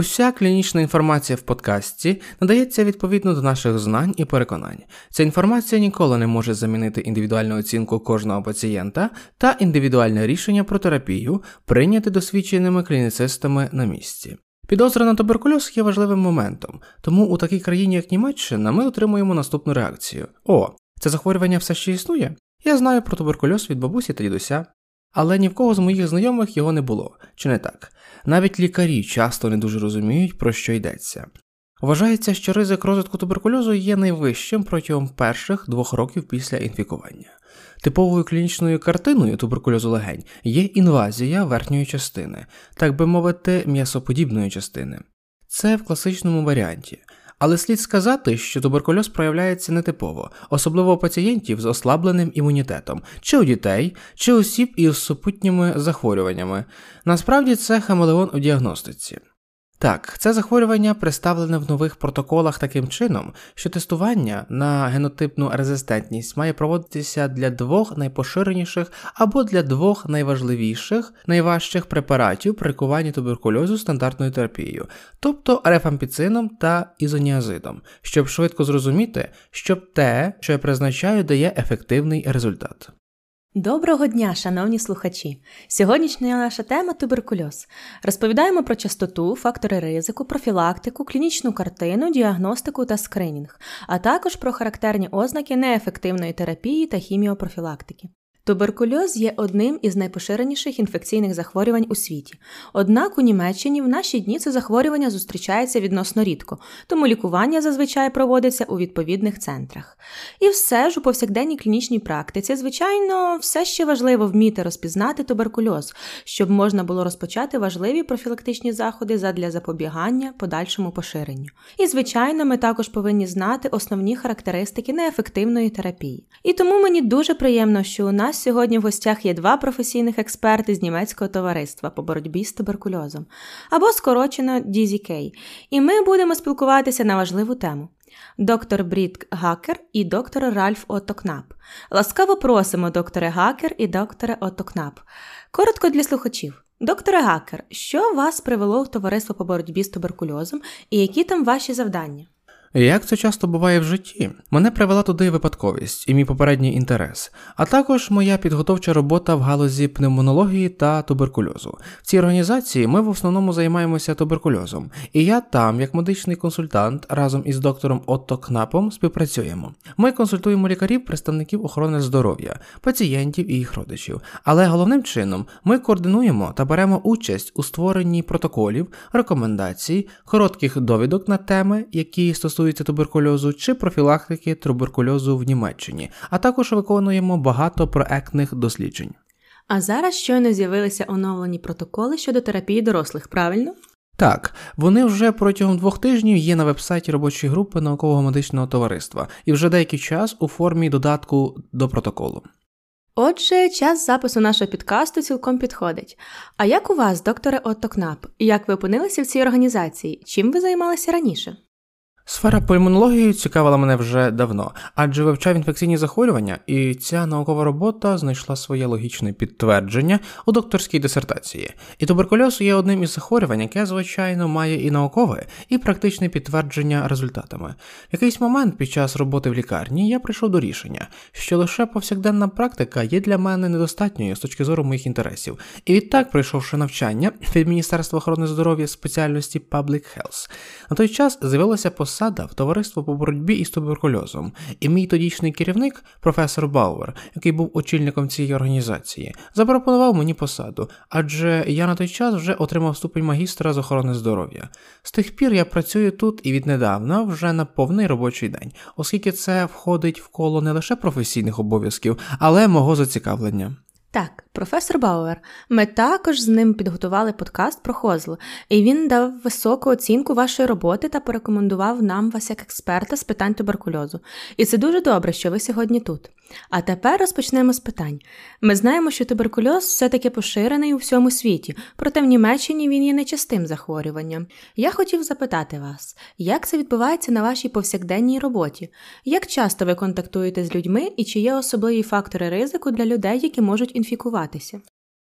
Уся клінічна інформація в подкасті надається відповідно до наших знань і переконань. Ця інформація ніколи не може замінити індивідуальну оцінку кожного пацієнта та індивідуальне рішення про терапію, прийняте досвідченими клініцистами на місці. Підозра на туберкульоз є важливим моментом, тому у такій країні, як Німеччина, ми отримуємо наступну реакцію: О, це захворювання все ще існує? Я знаю про туберкульоз від бабусі та дідуся. Але ні в кого з моїх знайомих його не було, чи не так? Навіть лікарі часто не дуже розуміють, про що йдеться. Вважається, що ризик розвитку туберкульозу є найвищим протягом перших двох років після інфікування. Типовою клінічною картиною туберкульозу легень є інвазія верхньої частини, так би мовити, м'ясоподібної частини. Це в класичному варіанті. Але слід сказати, що туберкульоз проявляється нетипово, особливо у пацієнтів з ослабленим імунітетом, чи у дітей, чи осіб із супутніми захворюваннями. Насправді це хамелеон у діагностиці. Так, це захворювання представлене в нових протоколах таким чином, що тестування на генотипну резистентність має проводитися для двох найпоширеніших або для двох найважливіших, найважчих препаратів при лікуванні туберкульозу стандартною терапією, тобто рефампіцином та ізоніазидом, щоб швидко зрозуміти, щоб те, що я призначаю, дає ефективний результат. Доброго дня, шановні слухачі! Сьогоднішня наша тема туберкульоз. Розповідаємо про частоту, фактори ризику, профілактику, клінічну картину, діагностику та скринінг, а також про характерні ознаки неефективної терапії та хіміопрофілактики. Туберкульоз є одним із найпоширеніших інфекційних захворювань у світі. Однак у Німеччині в наші дні це захворювання зустрічається відносно рідко, тому лікування зазвичай проводиться у відповідних центрах. І все ж у повсякденній клінічній практиці, звичайно, все ще важливо вміти розпізнати туберкульоз, щоб можна було розпочати важливі профілактичні заходи задля запобігання подальшому поширенню. І, звичайно, ми також повинні знати основні характеристики неефективної терапії. І тому мені дуже приємно, що у нас сьогодні в гостях є два професійних експерти з німецького товариства по боротьбі з туберкульозом або скорочено DZK, і ми будемо спілкуватися на важливу тему. Доктор Брід Гакер і доктор Ральф Отто Кнап. Ласкаво просимо, докторе Гакер і докторе Отто Кнап. Коротко для слухачів. Докторе Гакер, що вас привело в товариство по боротьбі з туберкульозом і які там ваші завдання? Як це часто буває в житті, мене привела туди випадковість і мій попередній інтерес, а також моя підготовча робота в галузі пневмонології та туберкульозу. В цій організації ми в основному займаємося туберкульозом, і я там, як медичний консультант, разом із доктором Отто Кнапом співпрацюємо. Ми консультуємо лікарів, представників охорони здоров'я, пацієнтів і їх родичів. Але головним чином ми координуємо та беремо участь у створенні протоколів, рекомендацій, коротких довідок на теми, які стосуються стосується туберкульозу чи профілактики туберкульозу в Німеччині, а також виконуємо багато проектних досліджень. А зараз щойно з'явилися оновлені протоколи щодо терапії дорослих, правильно? Так, вони вже протягом двох тижнів є на вебсайті робочої групи наукового медичного товариства і вже деякий час у формі додатку до протоколу. Отже, час запису нашого підкасту цілком підходить. А як у вас, докторе Отто Кнап, як ви опинилися в цій організації? Чим ви займалися раніше? Сфера пульмонології цікавила мене вже давно, адже вивчав інфекційні захворювання, і ця наукова робота знайшла своє логічне підтвердження у докторській дисертації. І туберкульоз є одним із захворювань, яке, звичайно, має і наукове, і практичне підтвердження результатами. В якийсь момент під час роботи в лікарні я прийшов до рішення, що лише повсякденна практика є для мене недостатньою з точки зору моїх інтересів. І відтак, пройшовши навчання від Міністерства охорони здоров'я спеціальності Public Health, на той час з'явилася посада посада в товариство по боротьбі із туберкульозом, і мій тодішній керівник, професор Бауер, який був очільником цієї організації, запропонував мені посаду, адже я на той час вже отримав ступень магістра з охорони здоров'я. З тих пір я працюю тут і віднедавна вже на повний робочий день, оскільки це входить в коло не лише професійних обов'язків, але мого зацікавлення. Так, професор Бауер. Ми також з ним підготували подкаст про Хозл, і він дав високу оцінку вашої роботи та порекомендував нам вас як експерта з питань туберкульозу. І це дуже добре, що ви сьогодні тут. А тепер розпочнемо з питань. Ми знаємо, що туберкульоз все-таки поширений у всьому світі, проте в Німеччині він є нечастим захворюванням. Я хотів запитати вас, як це відбувається на вашій повсякденній роботі? Як часто ви контактуєте з людьми і чи є особливі фактори ризику для людей, які можуть інфікувати? Інфікуватися?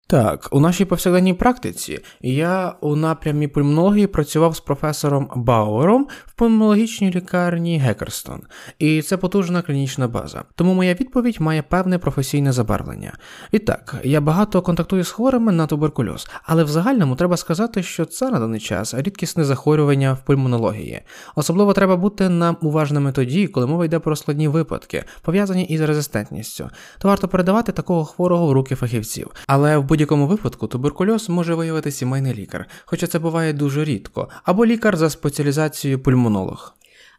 Так, у нашій повсякденній практиці я у напрямі пульмонології працював з професором Бауером в пульмонологічній лікарні Гекерстон, і це потужна клінічна база. Тому моя відповідь має певне професійне забарвлення. І так, я багато контактую з хворими на туберкульоз, але в загальному треба сказати, що це на даний час рідкісне захворювання в пульмонології. Особливо треба бути нам уважними тоді, коли мова йде про складні випадки, пов'язані із резистентністю. То варто передавати такого хворого в руки фахівців. Але в будь-якому випадку туберкульоз може виявити сімейний лікар, хоча це буває дуже рідко, або лікар за спеціалізацією пульмонолог.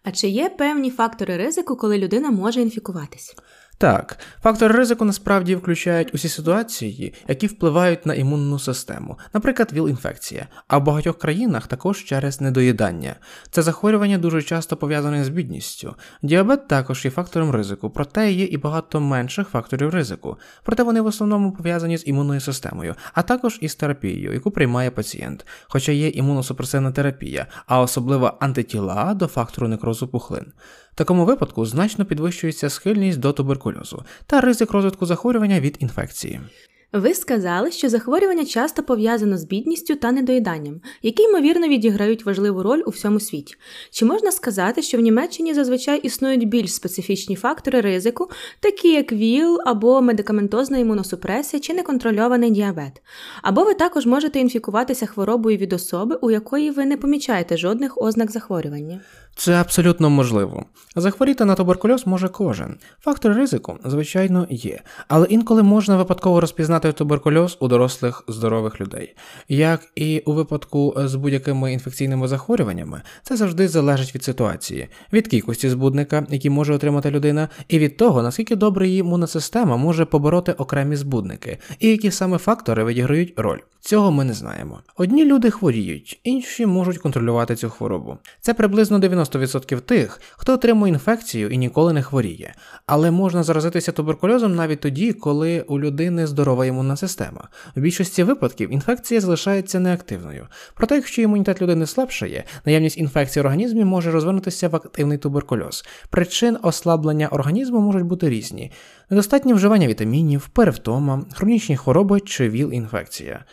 А чи є певні фактори ризику, коли людина може інфікуватись? Так, фактори ризику насправді включають усі ситуації, які впливають на імунну систему, наприклад, ВІЛ-інфекція, а в багатьох країнах також через недоїдання. Це захворювання дуже часто пов'язане з бідністю. Діабет також є фактором ризику, проте є і багато менших факторів ризику, проте вони в основному пов'язані з імунною системою, а також із терапією, яку приймає пацієнт, хоча є імуносупресивна терапія, а особливо антитіла до фактору некрозу пухлин. В такому випадку значно підвищується схильність до туберкульозу та ризик розвитку захворювання від інфекції. Ви сказали, що захворювання часто пов'язано з бідністю та недоїданням, які ймовірно відіграють важливу роль у всьому світі. Чи можна сказати, що в Німеччині зазвичай існують більш специфічні фактори ризику, такі як ВІЛ або медикаментозна імуносупресія чи неконтрольований діабет? Або ви також можете інфікуватися хворобою від особи, у якої ви не помічаєте жодних ознак захворювання? Це абсолютно можливо. Захворіти на туберкульоз може кожен. Фактор ризику, звичайно, є, але інколи можна випадково розпізнати туберкульоз у дорослих здорових людей. Як і у випадку з будь-якими інфекційними захворюваннями, це завжди залежить від ситуації, від кількості збудника, які може отримати людина, і від того, наскільки добре її імунна система може побороти окремі збудники, і які саме фактори відіграють роль. Цього ми не знаємо. Одні люди хворіють, інші можуть контролювати цю хворобу. Це приблизно 90% тих, хто отримує інфекцію і ніколи не хворіє. Але можна заразитися туберкульозом навіть тоді, коли у людини здорова імунна система. В більшості випадків інфекція залишається неактивною. Проте, якщо імунітет людини слабшає, наявність інфекції в організмі може розвинутися в активний туберкульоз. Причин ослаблення організму можуть бути різні: недостатнє вживання вітамінів, перевтома, хронічні хвороби чи ВІЛ-інфекція.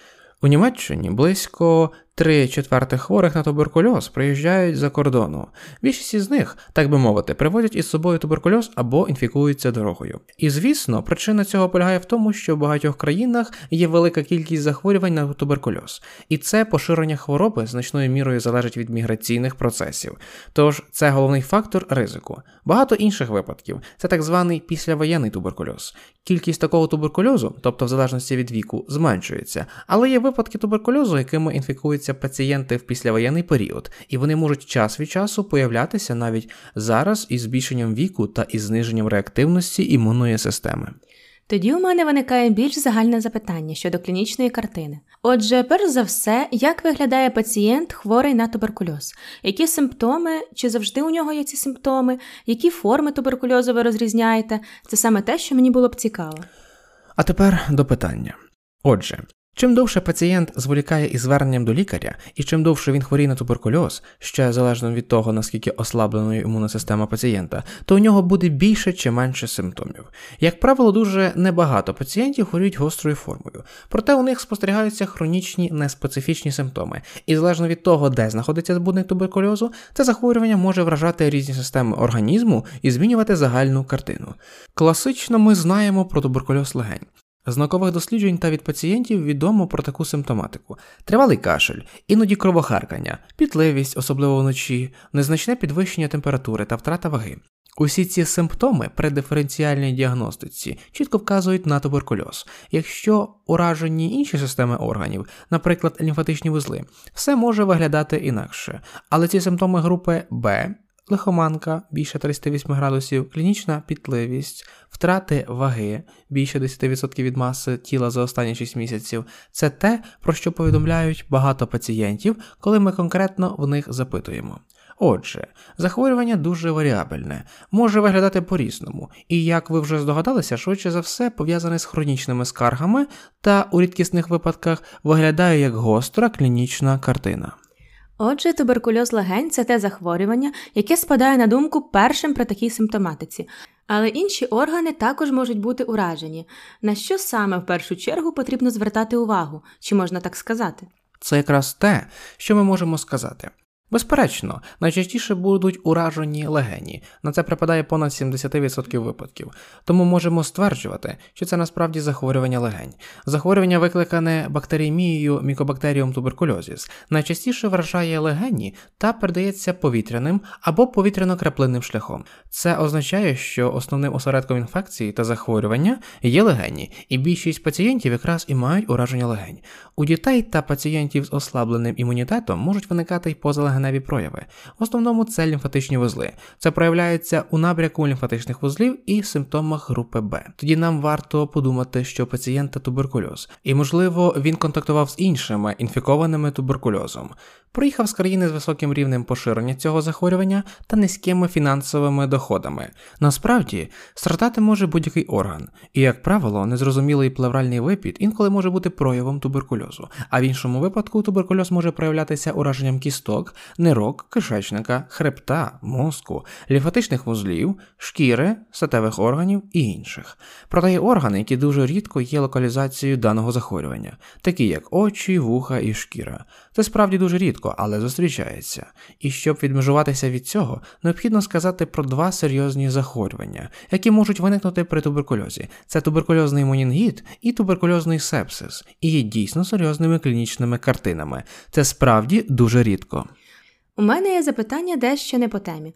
У Німеччині близько Три четвертих хворих на туберкульоз приїжджають за кордону. Більшість із них, так би мовити, привозять із собою туберкульоз або інфікуються дорогою. І звісно, причина цього полягає в тому, що в багатьох країнах є велика кількість захворювань на туберкульоз, і це поширення хвороби значною мірою залежить від міграційних процесів. Тож це головний фактор ризику. Багато інших випадків це так званий післявоєнний туберкульоз. Кількість такого туберкульозу, тобто в залежності від віку, зменшується, але є випадки туберкульозу, якими інфікуються знаходяться пацієнти в післявоєнний період, і вони можуть час від часу появлятися навіть зараз із збільшенням віку та із зниженням реактивності імунної системи. Тоді у мене виникає більш загальне запитання щодо клінічної картини. Отже, перш за все, як виглядає пацієнт хворий на туберкульоз? Які симптоми, чи завжди у нього є ці симптоми, які форми туберкульозу ви розрізняєте? Це саме те, що мені було б цікаво. А тепер до питання. Отже, Чим довше пацієнт зволікає із зверненням до лікаря, і чим довше він хворіє на туберкульоз, ще залежно від того, наскільки ослабленою імунна система пацієнта, то у нього буде більше чи менше симптомів. Як правило, дуже небагато пацієнтів хворіють гострою формою, проте у них спостерігаються хронічні неспецифічні симптоми, і залежно від того, де знаходиться збудник туберкульозу, це захворювання може вражати різні системи організму і змінювати загальну картину. Класично ми знаємо про туберкульоз легень. З наукових досліджень та від пацієнтів відомо про таку симптоматику: тривалий кашель, іноді кровохаркання, пітливість, особливо вночі, незначне підвищення температури та втрата ваги. Усі ці симптоми при диференціальній діагностиці чітко вказують на туберкульоз. Якщо уражені інші системи органів, наприклад, лімфатичні вузли, все може виглядати інакше, але ці симптоми групи Б лихоманка більше 38 градусів, клінічна пітливість, втрати ваги більше 10% від маси тіла за останні 6 місяців це те, про що повідомляють багато пацієнтів, коли ми конкретно в них запитуємо. Отже, захворювання дуже варіабельне, може виглядати по-різному, і, як ви вже здогадалися, швидше за все пов'язане з хронічними скаргами та у рідкісних випадках виглядає як гостра клінічна картина. Отже, туберкульоз легень це те захворювання, яке спадає на думку першим при такій симптоматиці. Але інші органи також можуть бути уражені. На що саме в першу чергу потрібно звертати увагу, чи можна так сказати? Це якраз те, що ми можемо сказати. Безперечно, найчастіше будуть уражені легені, на це припадає понад 70% випадків, тому можемо стверджувати, що це насправді захворювання легень. Захворювання, викликане бактеріємією мікобактеріум туберкульозіс, найчастіше вражає легені та передається повітряним або повітряно-краплинним шляхом. Це означає, що основним осередком інфекції та захворювання є легені, і більшість пацієнтів якраз і мають ураження легень. У дітей та пацієнтів з ослабленим імунітетом можуть виникати й позалегеневі легеневі прояви. В основному це лімфатичні вузли. Це проявляється у набряку лімфатичних вузлів і симптомах групи Б. Тоді нам варто подумати, що пацієнта туберкульоз, і можливо він контактував з іншими інфікованими туберкульозом. Приїхав з країни з високим рівнем поширення цього захворювання та низькими фінансовими доходами. Насправді, страждати може будь-який орган, і, як правило, незрозумілий плевральний випід інколи може бути проявом туберкульозу, а в іншому випадку туберкульоз може проявлятися ураженням кісток, нирок, кишечника, хребта, мозку, лімфатичних вузлів, шкіри, статевих органів і інших. Проте є органи, які дуже рідко є локалізацією даного захворювання, такі як очі, вуха і шкіра. Це справді дуже рідко, але зустрічається. І щоб відмежуватися від цього, необхідно сказати про два серйозні захворювання, які можуть виникнути при туберкульозі: це туберкульозний монінгіт і туберкульозний сепсис, і є дійсно серйозними клінічними картинами. Це справді дуже рідко. У мене є запитання дещо не по темі.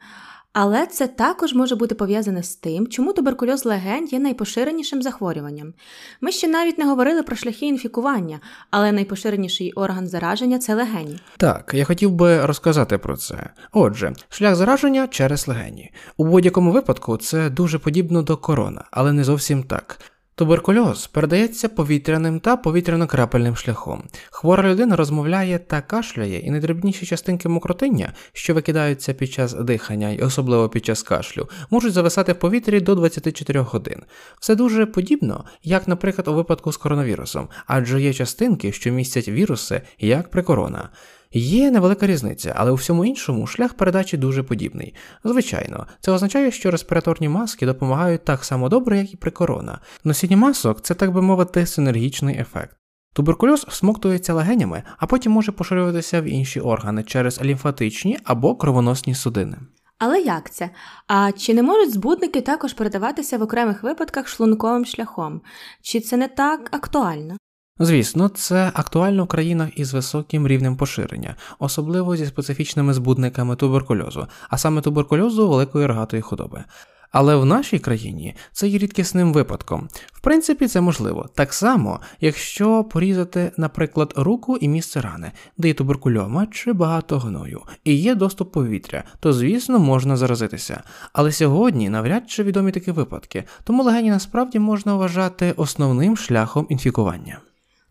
Але це також може бути пов'язане з тим, чому туберкульоз легень є найпоширенішим захворюванням. Ми ще навіть не говорили про шляхи інфікування, але найпоширеніший орган зараження це легені. Так, я хотів би розказати про це. Отже, шлях зараження через легені. У будь-якому випадку це дуже подібно до корона, але не зовсім так. Туберкульоз передається повітряним та повітряно-крапельним шляхом. Хвора людина розмовляє та кашляє, і найдрібніші частинки мокротиння, що викидаються під час дихання і особливо під час кашлю, можуть зависати в повітрі до 24 годин. Все дуже подібно, як, наприклад, у випадку з коронавірусом, адже є частинки, що містять віруси, як при корона. Є невелика різниця, але у всьому іншому шлях передачі дуже подібний. Звичайно, це означає, що респіраторні маски допомагають так само добре, як і при корона. Носіння масок це, так би мовити, синергічний ефект. Туберкульоз всмоктується легенями, а потім може поширюватися в інші органи через лімфатичні або кровоносні судини. Але як це? А чи не можуть збудники також передаватися в окремих випадках шлунковим шляхом? Чи це не так актуально? Звісно, це актуально в країнах із високим рівнем поширення, особливо зі специфічними збудниками туберкульозу, а саме туберкульозу великої рогатої худоби. Але в нашій країні це є рідкісним випадком. В принципі, це можливо. Так само, якщо порізати, наприклад, руку і місце рани, де є туберкульома чи багато гною, і є доступ повітря, то звісно можна заразитися. Але сьогодні навряд чи відомі такі випадки, тому легені насправді можна вважати основним шляхом інфікування.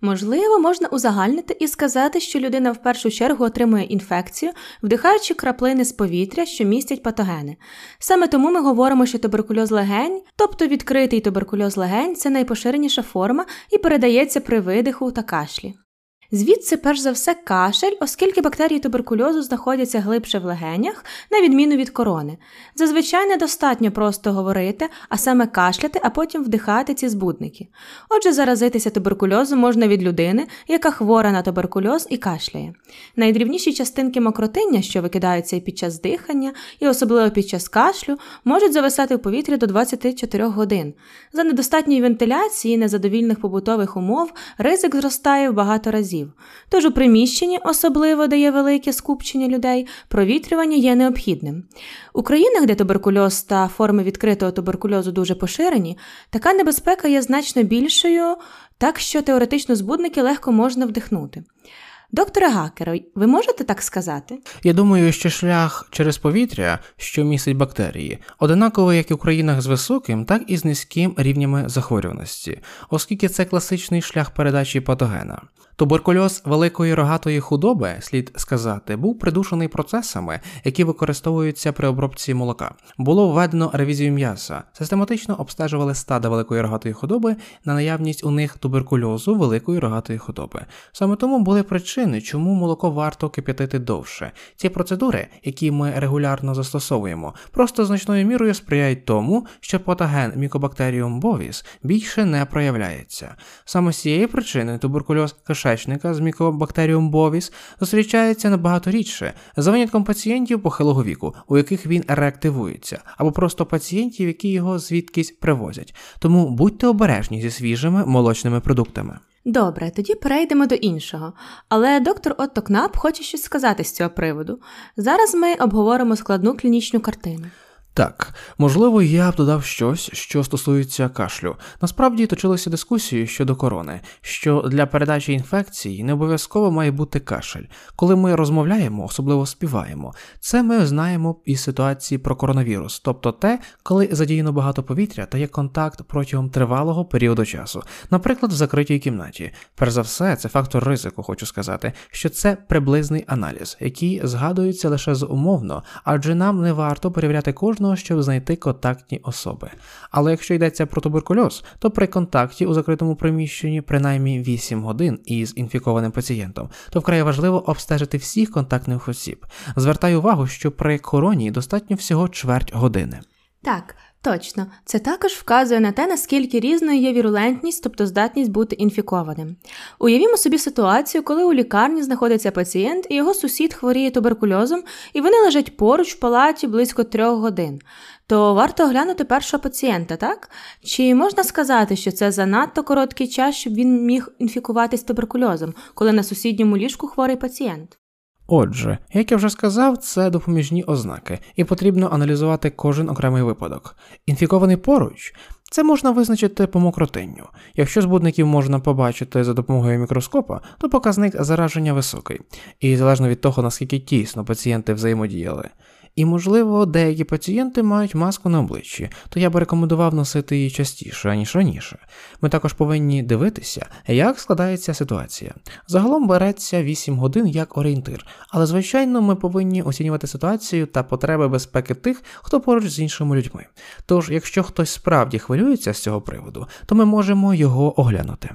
Можливо, можна узагальнити і сказати, що людина в першу чергу отримує інфекцію, вдихаючи краплини з повітря, що містять патогени. Саме тому ми говоримо, що туберкульоз легень, тобто відкритий туберкульоз легень, це найпоширеніша форма і передається при видиху та кашлі. Звідси, перш за все, кашель, оскільки бактерії туберкульозу знаходяться глибше в легенях, на відміну від корони. Зазвичай недостатньо просто говорити, а саме кашляти, а потім вдихати ці збудники. Отже, заразитися туберкульозом можна від людини, яка хвора на туберкульоз і кашляє. Найдрівніші частинки мокротиння, що викидаються і під час дихання, і особливо під час кашлю, можуть зависати в повітрі до 24 годин. За недостатньої вентиляції, незадовільних побутових умов, ризик зростає в багато разів разів. Тож у приміщенні, особливо де є велике скупчення людей, провітрювання є необхідним. У країнах, де туберкульоз та форми відкритого туберкульозу дуже поширені, така небезпека є значно більшою, так що теоретично збудники легко можна вдихнути. Докторе Гакеро, ви можете так сказати? Я думаю, що шлях через повітря, що містить бактерії, одинаковий як і в країнах з високим, так і з низьким рівнями захворюваності, оскільки це класичний шлях передачі патогена. Туберкульоз великої рогатої худоби, слід сказати, був придушений процесами, які використовуються при обробці молока. Було введено ревізію м'яса, систематично обстежували стада великої рогатої худоби на наявність у них туберкульозу великої рогатої худоби. Саме тому були причини чому молоко варто кип'ятити довше. Ці процедури, які ми регулярно застосовуємо, просто значною мірою сприяють тому, що патоген Mycobacterium bovis більше не проявляється. Саме з цієї причини туберкульоз кишечника з Mycobacterium bovis зустрічається набагато рідше, за винятком пацієнтів похилого віку, у яких він реактивується, або просто пацієнтів, які його звідкись привозять. Тому будьте обережні зі свіжими молочними продуктами. Добре, тоді перейдемо до іншого. Але доктор Отто Кнап хоче щось сказати з цього приводу. Зараз ми обговоримо складну клінічну картину. Так, можливо, я б додав щось, що стосується кашлю. Насправді точилися дискусії щодо корони, що для передачі інфекції не обов'язково має бути кашель. Коли ми розмовляємо, особливо співаємо, це ми знаємо із ситуації про коронавірус, тобто те, коли задіяно багато повітря та є контакт протягом тривалого періоду часу, наприклад, в закритій кімнаті. Перш за все, це фактор ризику, хочу сказати, що це приблизний аналіз, який згадується лише зумовно, адже нам не варто перевіряти кожного потрібно, щоб знайти контактні особи. Але якщо йдеться про туберкульоз, то при контакті у закритому приміщенні принаймні 8 годин із інфікованим пацієнтом, то вкрай важливо обстежити всіх контактних осіб. Звертаю увагу, що при короні достатньо всього чверть години. Так, Точно, це також вказує на те, наскільки різною є вірулентність, тобто здатність бути інфікованим. Уявімо собі ситуацію, коли у лікарні знаходиться пацієнт і його сусід хворіє туберкульозом, і вони лежать поруч в палаті близько трьох годин. То варто оглянути першого пацієнта, так? Чи можна сказати, що це занадто короткий час, щоб він міг інфікуватись туберкульозом, коли на сусідньому ліжку хворий пацієнт? Отже, як я вже сказав, це допоміжні ознаки, і потрібно аналізувати кожен окремий випадок. Інфікований поруч це можна визначити по мокротинню. Якщо збудників можна побачити за допомогою мікроскопа, то показник зараження високий, і залежно від того, наскільки тісно пацієнти взаємодіяли. І, можливо, деякі пацієнти мають маску на обличчі, то я би рекомендував носити її частіше, ніж раніше. Ми також повинні дивитися, як складається ситуація. Загалом береться 8 годин як орієнтир, але, звичайно, ми повинні оцінювати ситуацію та потреби безпеки тих, хто поруч з іншими людьми. Тож, якщо хтось справді хвилюється з цього приводу, то ми можемо його оглянути.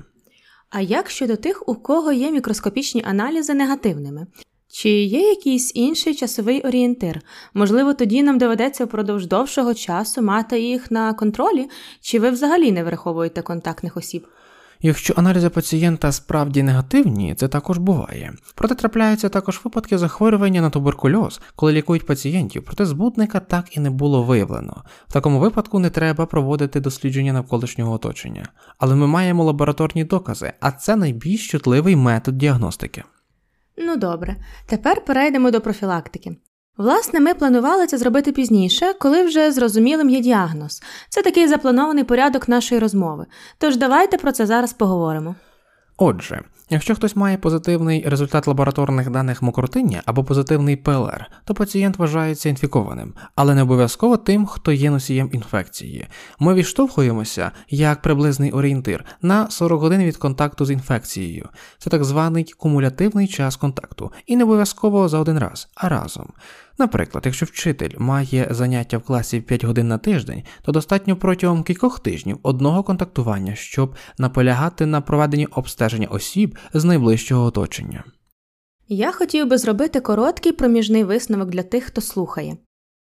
А як щодо тих, у кого є мікроскопічні аналізи негативними? Чи є якийсь інший часовий орієнтир? Можливо, тоді нам доведеться впродовж довшого часу мати їх на контролі, чи ви взагалі не враховуєте контактних осіб? Якщо аналізи пацієнта справді негативні, це також буває. Проте трапляються також випадки захворювання на туберкульоз, коли лікують пацієнтів, проте збутника так і не було виявлено. В такому випадку не треба проводити дослідження навколишнього оточення. Але ми маємо лабораторні докази, а це найбільш чутливий метод діагностики. Ну добре, тепер перейдемо до профілактики. Власне, ми планували це зробити пізніше, коли вже зрозумілим є діагноз. Це такий запланований порядок нашої розмови. Тож давайте про це зараз поговоримо. Отже, якщо хтось має позитивний результат лабораторних даних мокротиння або позитивний ПЛР, то пацієнт вважається інфікованим, але не обов'язково тим, хто є носієм інфекції. Ми відштовхуємося як приблизний орієнтир на 40 годин від контакту з інфекцією. Це так званий кумулятивний час контакту, і не обов'язково за один раз, а разом. Наприклад, якщо вчитель має заняття в класі 5 годин на тиждень, то достатньо протягом кількох тижнів одного контактування, щоб наполягати на проведенні обстеження осіб з найближчого оточення. Я хотів би зробити короткий проміжний висновок для тих, хто слухає.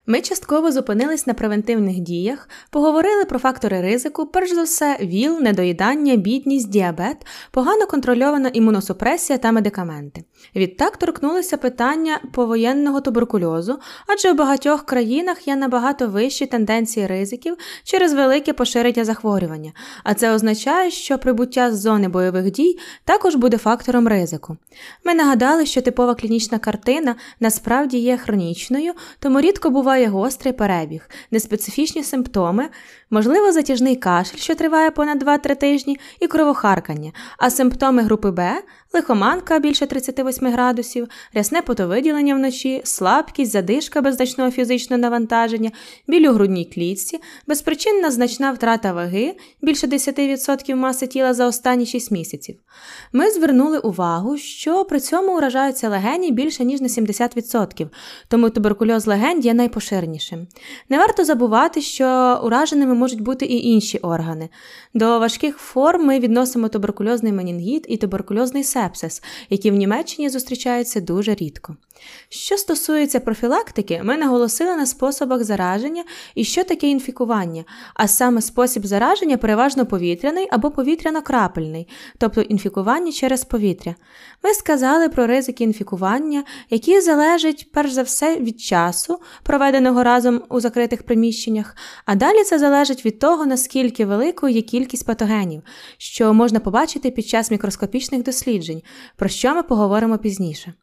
Ми частково зупинились на превентивних діях, поговорили про фактори ризику, перш за все, ВІЛ, недоїдання, бідність, діабет, погано контрольована імуносупресія та медикаменти. Відтак торкнулися питання повоєнного туберкульозу, адже в багатьох країнах є набагато вищі тенденції ризиків через велике поширення захворювання, а це означає, що прибуття з зони бойових дій також буде фактором ризику. Ми нагадали, що типова клінічна картина насправді є хронічною, тому рідко буває гострий перебіг, неспецифічні симптоми, можливо, затяжний кашель, що триває понад 2-3 тижні, і кровохаркання, а симптоми групи Б лихоманка більше 38 градусів, рясне потовиділення вночі, слабкість, задишка без значного фізичного навантаження, біль у грудній клітці, безпричинна значна втрата ваги більше 10% маси тіла за останні 6 місяців. Ми звернули увагу, що при цьому уражаються легені більше ніж на 70%, тому туберкульоз легень є найпоширенішим. Не варто забувати, що ураженими можуть бути і інші органи. До важких форм ми відносимо туберкульозний менінгіт і туберкульозний сепсис, які в Німеччині зустрічаються дуже рідко. Що стосується профілактики, ми наголосили на способах зараження і що таке інфікування, а саме спосіб зараження переважно повітряний або повітряно-крапельний, тобто інфікування через повітря. Ми сказали про ризики інфікування, які залежать перш за все від часу, проведеного разом у закритих приміщеннях, а далі це залежить від того, наскільки великою є кількість патогенів, що можна побачити під час мікроскопічних досліджень, про що ми поговоримо пізніше.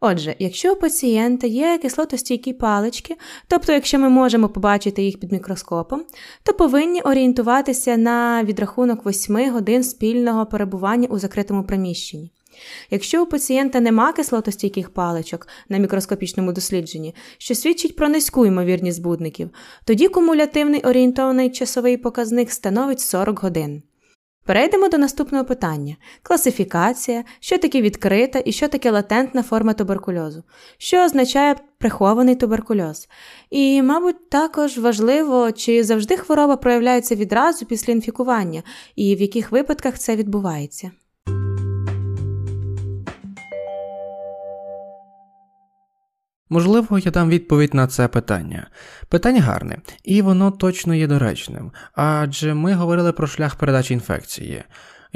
Отже, якщо у пацієнта є кислотостійкі палички, тобто якщо ми можемо побачити їх під мікроскопом, то повинні орієнтуватися на відрахунок 8 годин спільного перебування у закритому приміщенні. Якщо у пацієнта нема кислотостійких паличок на мікроскопічному дослідженні, що свідчить про низьку ймовірність збудників, тоді кумулятивний орієнтований часовий показник становить 40 годин. Перейдемо до наступного питання: класифікація, що таке відкрита і що таке латентна форма туберкульозу, що означає прихований туберкульоз. І, мабуть, також важливо, чи завжди хвороба проявляється відразу після інфікування, і в яких випадках це відбувається. Можливо, я дам відповідь на це питання. Питання гарне, і воно точно є доречним, адже ми говорили про шлях передачі інфекції.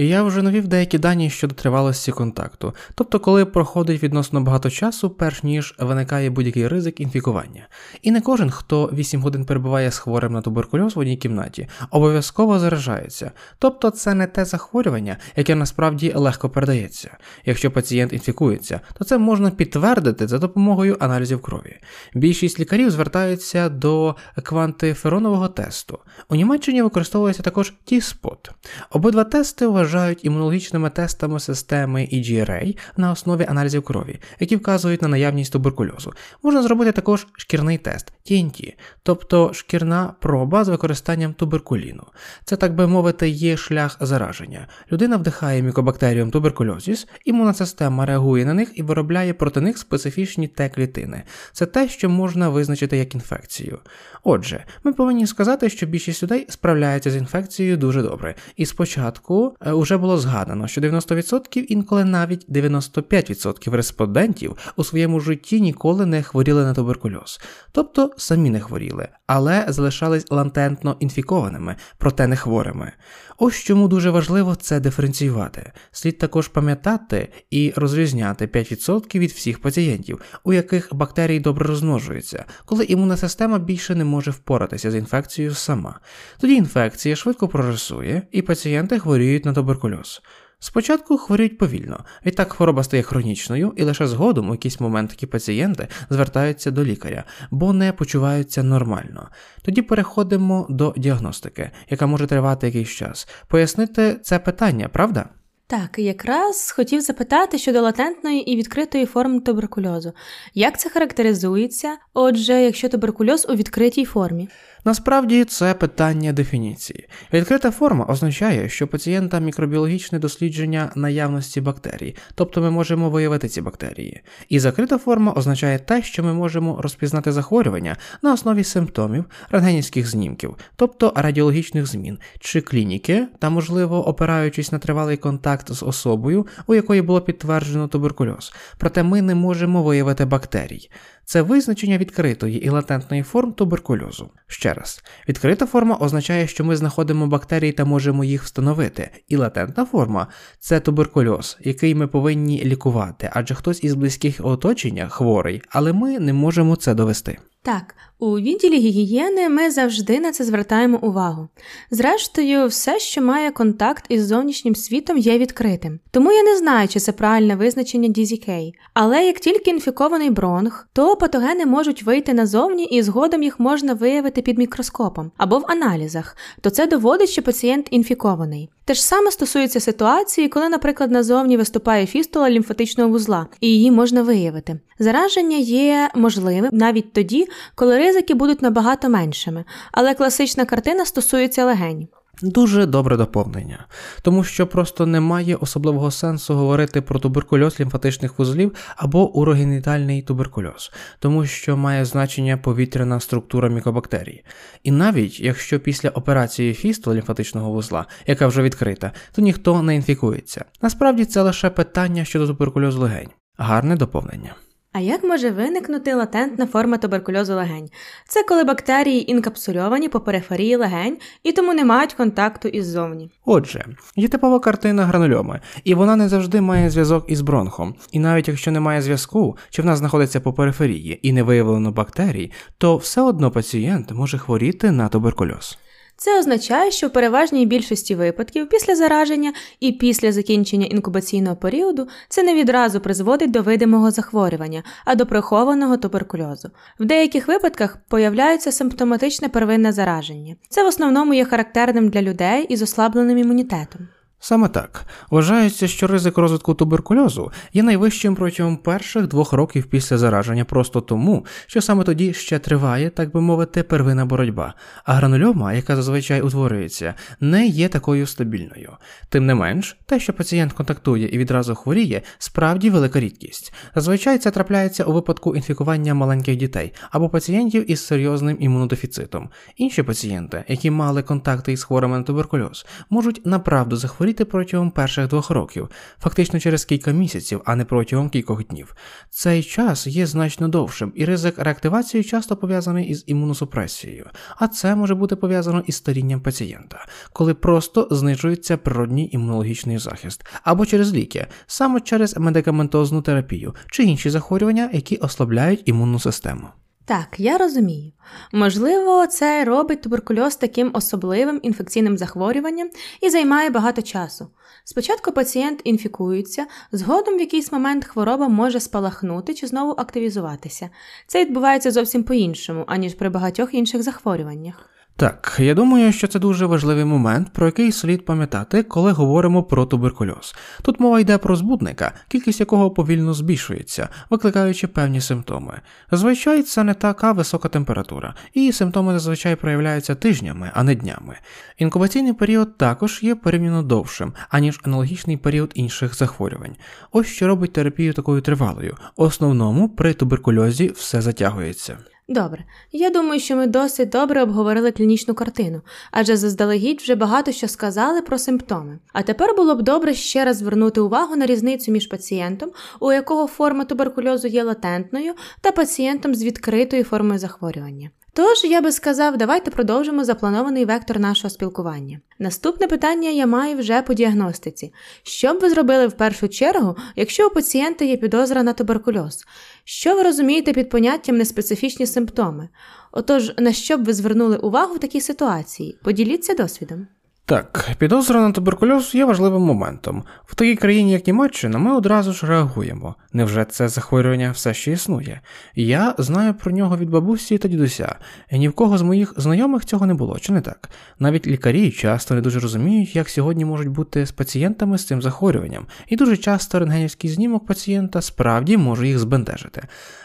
Я вже навів деякі дані щодо тривалості контакту, тобто коли проходить відносно багато часу, перш ніж виникає будь-який ризик інфікування. І не кожен, хто 8 годин перебуває з хворим на туберкульоз в одній кімнаті, обов'язково заражається. Тобто це не те захворювання, яке насправді легко передається. Якщо пацієнт інфікується, то це можна підтвердити за допомогою аналізів крові. Більшість лікарів звертаються до квантиферонового тесту. У Німеччині використовується також T-спот. Обидва тести вважають вважають імунологічними тестами системи EGRA на основі аналізів крові, які вказують на наявність туберкульозу. Можна зробити також шкірний тест TNT, тобто шкірна проба з використанням туберкуліну. Це, так би мовити, є шлях зараження. Людина вдихає мікобактеріум туберкульозіс, імунна система реагує на них і виробляє проти них специфічні Т-клітини. Це те, що можна визначити як інфекцію. Отже, ми повинні сказати, що більшість людей справляється з інфекцією дуже добре. І спочатку е, уже було згадано, що 90% інколи навіть 95% респондентів у своєму житті ніколи не хворіли на туберкульоз, тобто самі не хворіли, але залишались латентно інфікованими, проте не хворими. Ось чому дуже важливо це диференціювати. Слід також пам'ятати і розрізняти 5% від всіх пацієнтів, у яких бактерії добре розмножуються, коли імунна система більше не може впоратися з інфекцією сама. Тоді інфекція швидко прогресує, і пацієнти хворіють на туберкульоз. Спочатку хворіють повільно, відтак хвороба стає хронічною, і лише згодом у якийсь момент такі пацієнти звертаються до лікаря, бо не почуваються нормально. Тоді переходимо до діагностики, яка може тривати якийсь час. Пояснити це питання, правда? Так, якраз хотів запитати щодо латентної і відкритої форми туберкульозу. Як це характеризується? Отже, якщо туберкульоз у відкритій формі? Насправді це питання дефініції. Відкрита форма означає, що пацієнта мікробіологічне дослідження наявності бактерій, тобто ми можемо виявити ці бактерії. І закрита форма означає те, що ми можемо розпізнати захворювання на основі симптомів рентгенівських знімків, тобто радіологічних змін, чи клініки, та, можливо, опираючись на тривалий контакт з особою, у якої було підтверджено туберкульоз. Проте ми не можемо виявити бактерій. Це визначення відкритої і латентної форм туберкульозу. Ще раз, відкрита форма означає, що ми знаходимо бактерії та можемо їх встановити, і латентна форма це туберкульоз, який ми повинні лікувати, адже хтось із близьких оточення хворий, але ми не можемо це довести. Так, у відділі гігієни ми завжди на це звертаємо увагу. Зрештою, все, що має контакт із зовнішнім світом, є відкритим. Тому я не знаю, чи це правильне визначення DZK. Але як тільки інфікований бронх, то патогени можуть вийти назовні і згодом їх можна виявити під мікроскопом або в аналізах, то це доводить, що пацієнт інфікований. Те ж саме стосується ситуації, коли, наприклад, назовні виступає фістула лімфатичного вузла, і її можна виявити. Зараження є можливим навіть тоді, коли ризики будуть набагато меншими, але класична картина стосується легень. Дуже добре доповнення, тому що просто немає особливого сенсу говорити про туберкульоз лімфатичних вузлів або урогенітальний туберкульоз, тому що має значення повітряна структура мікобактерій. І навіть якщо після операції фісту лімфатичного вузла, яка вже відкрита, то ніхто не інфікується. Насправді це лише питання щодо туберкульозу легень. Гарне доповнення. А як може виникнути латентна форма туберкульозу легень? Це коли бактерії інкапсульовані по периферії легень і тому не мають контакту іззовні. Отже, є типова картина гранульоми, і вона не завжди має зв'язок із бронхом. І навіть якщо немає зв'язку, чи вона знаходиться по периферії і не виявлено бактерій, то все одно пацієнт може хворіти на туберкульоз. Це означає, що в переважній більшості випадків після зараження і після закінчення інкубаційного періоду це не відразу призводить до видимого захворювання, а до прихованого туберкульозу. В деяких випадках появляється симптоматичне первинне зараження. Це в основному є характерним для людей із ослабленим імунітетом. Саме так вважається, що ризик розвитку туберкульозу є найвищим протягом перших двох років після зараження, просто тому, що саме тоді ще триває, так би мовити, первинна боротьба, а гранульома, яка зазвичай утворюється, не є такою стабільною. Тим не менш, те, що пацієнт контактує і відразу хворіє, справді велика рідкість. Зазвичай це трапляється у випадку інфікування маленьких дітей або пацієнтів із серйозним імунодефіцитом. Інші пацієнти, які мали контакти із хворими на туберкульоз, можуть направду захворіти захворіти протягом перших двох років, фактично через кілька місяців, а не протягом кількох днів. Цей час є значно довшим, і ризик реактивації часто пов'язаний із імуносупресією, а це може бути пов'язано із старінням пацієнта, коли просто знижується природній імунологічний захист, або через ліки, саме через медикаментозну терапію чи інші захворювання, які ослабляють імунну систему. Так, я розумію. Можливо, це робить туберкульоз таким особливим інфекційним захворюванням і займає багато часу. Спочатку пацієнт інфікується, згодом в якийсь момент хвороба може спалахнути чи знову активізуватися. Це відбувається зовсім по-іншому, аніж при багатьох інших захворюваннях. Так, я думаю, що це дуже важливий момент, про який слід пам'ятати, коли говоримо про туберкульоз. Тут мова йде про збудника, кількість якого повільно збільшується, викликаючи певні симптоми. Зазвичай це не така висока температура, і симптоми зазвичай проявляються тижнями, а не днями. Інкубаційний період також є порівняно довшим, аніж аналогічний період інших захворювань. Ось що робить терапію такою тривалою. В основному при туберкульозі все затягується. Добре, я думаю, що ми досить добре обговорили клінічну картину, адже заздалегідь вже багато що сказали про симптоми. А тепер було б добре ще раз звернути увагу на різницю між пацієнтом, у якого форма туберкульозу є латентною, та пацієнтом з відкритою формою захворювання. Тож я би сказав, давайте продовжимо запланований вектор нашого спілкування. Наступне питання я маю вже по діагностиці. Що б ви зробили в першу чергу, якщо у пацієнта є підозра на туберкульоз? Що ви розумієте під поняттям неспецифічні симптоми? Отож, на що б ви звернули увагу в такій ситуації? Поділіться досвідом. Так, підозра на туберкульоз є важливим моментом. В такій країні, як Німеччина, ми одразу ж реагуємо. Невже це захворювання все ще існує? Я знаю про нього від бабусі та дідуся, і ні в кого з моїх знайомих цього не було, чи не так? Навіть лікарі часто не дуже розуміють, як сьогодні можуть бути з пацієнтами з цим захворюванням, і дуже часто рентгенівський знімок пацієнта справді може їх збентежити.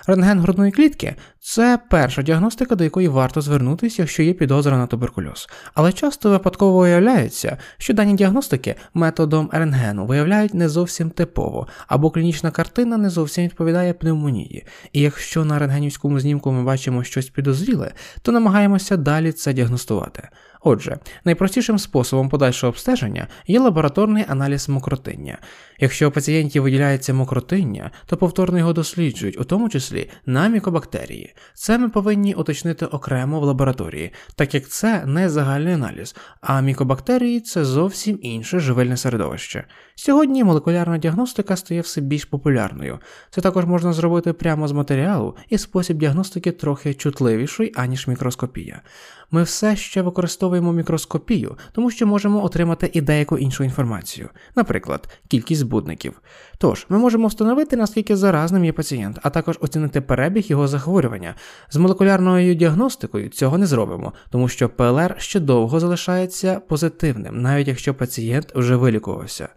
Рентген грудної клітки це перша діагностика, до якої варто звернутися, якщо є підозра на туберкульоз. Але часто випадково виявляється, що дані діагностики методом рентгену виявляють не зовсім типово, або клінічна картина не зовсім відповідає пневмонії. І якщо на рентгенівському знімку ми бачимо щось підозріле, то намагаємося далі це діагностувати. Отже, найпростішим способом подальшого обстеження є лабораторний аналіз мокротиння. Якщо у пацієнтів виділяється мокротиння, то повторно його досліджують, у тому числі на мікобактерії. Це ми повинні уточнити окремо в лабораторії, так як це не загальний аналіз, а мікобактерії це зовсім інше живельне середовище. Сьогодні молекулярна діагностика стає все більш популярною. Це також можна зробити прямо з матеріалу, і спосіб діагностики трохи чутливіший, аніж мікроскопія. Ми все ще використовуємо мікроскопію, тому що можемо отримати і деяку іншу інформацію, наприклад, кількість збудників. Тож, ми можемо встановити, наскільки заразним є пацієнт, а також оцінити перебіг його захворювання. З молекулярною діагностикою цього не зробимо, тому що ПЛР ще довго залишається позитивним, навіть якщо пацієнт вже вилікувався.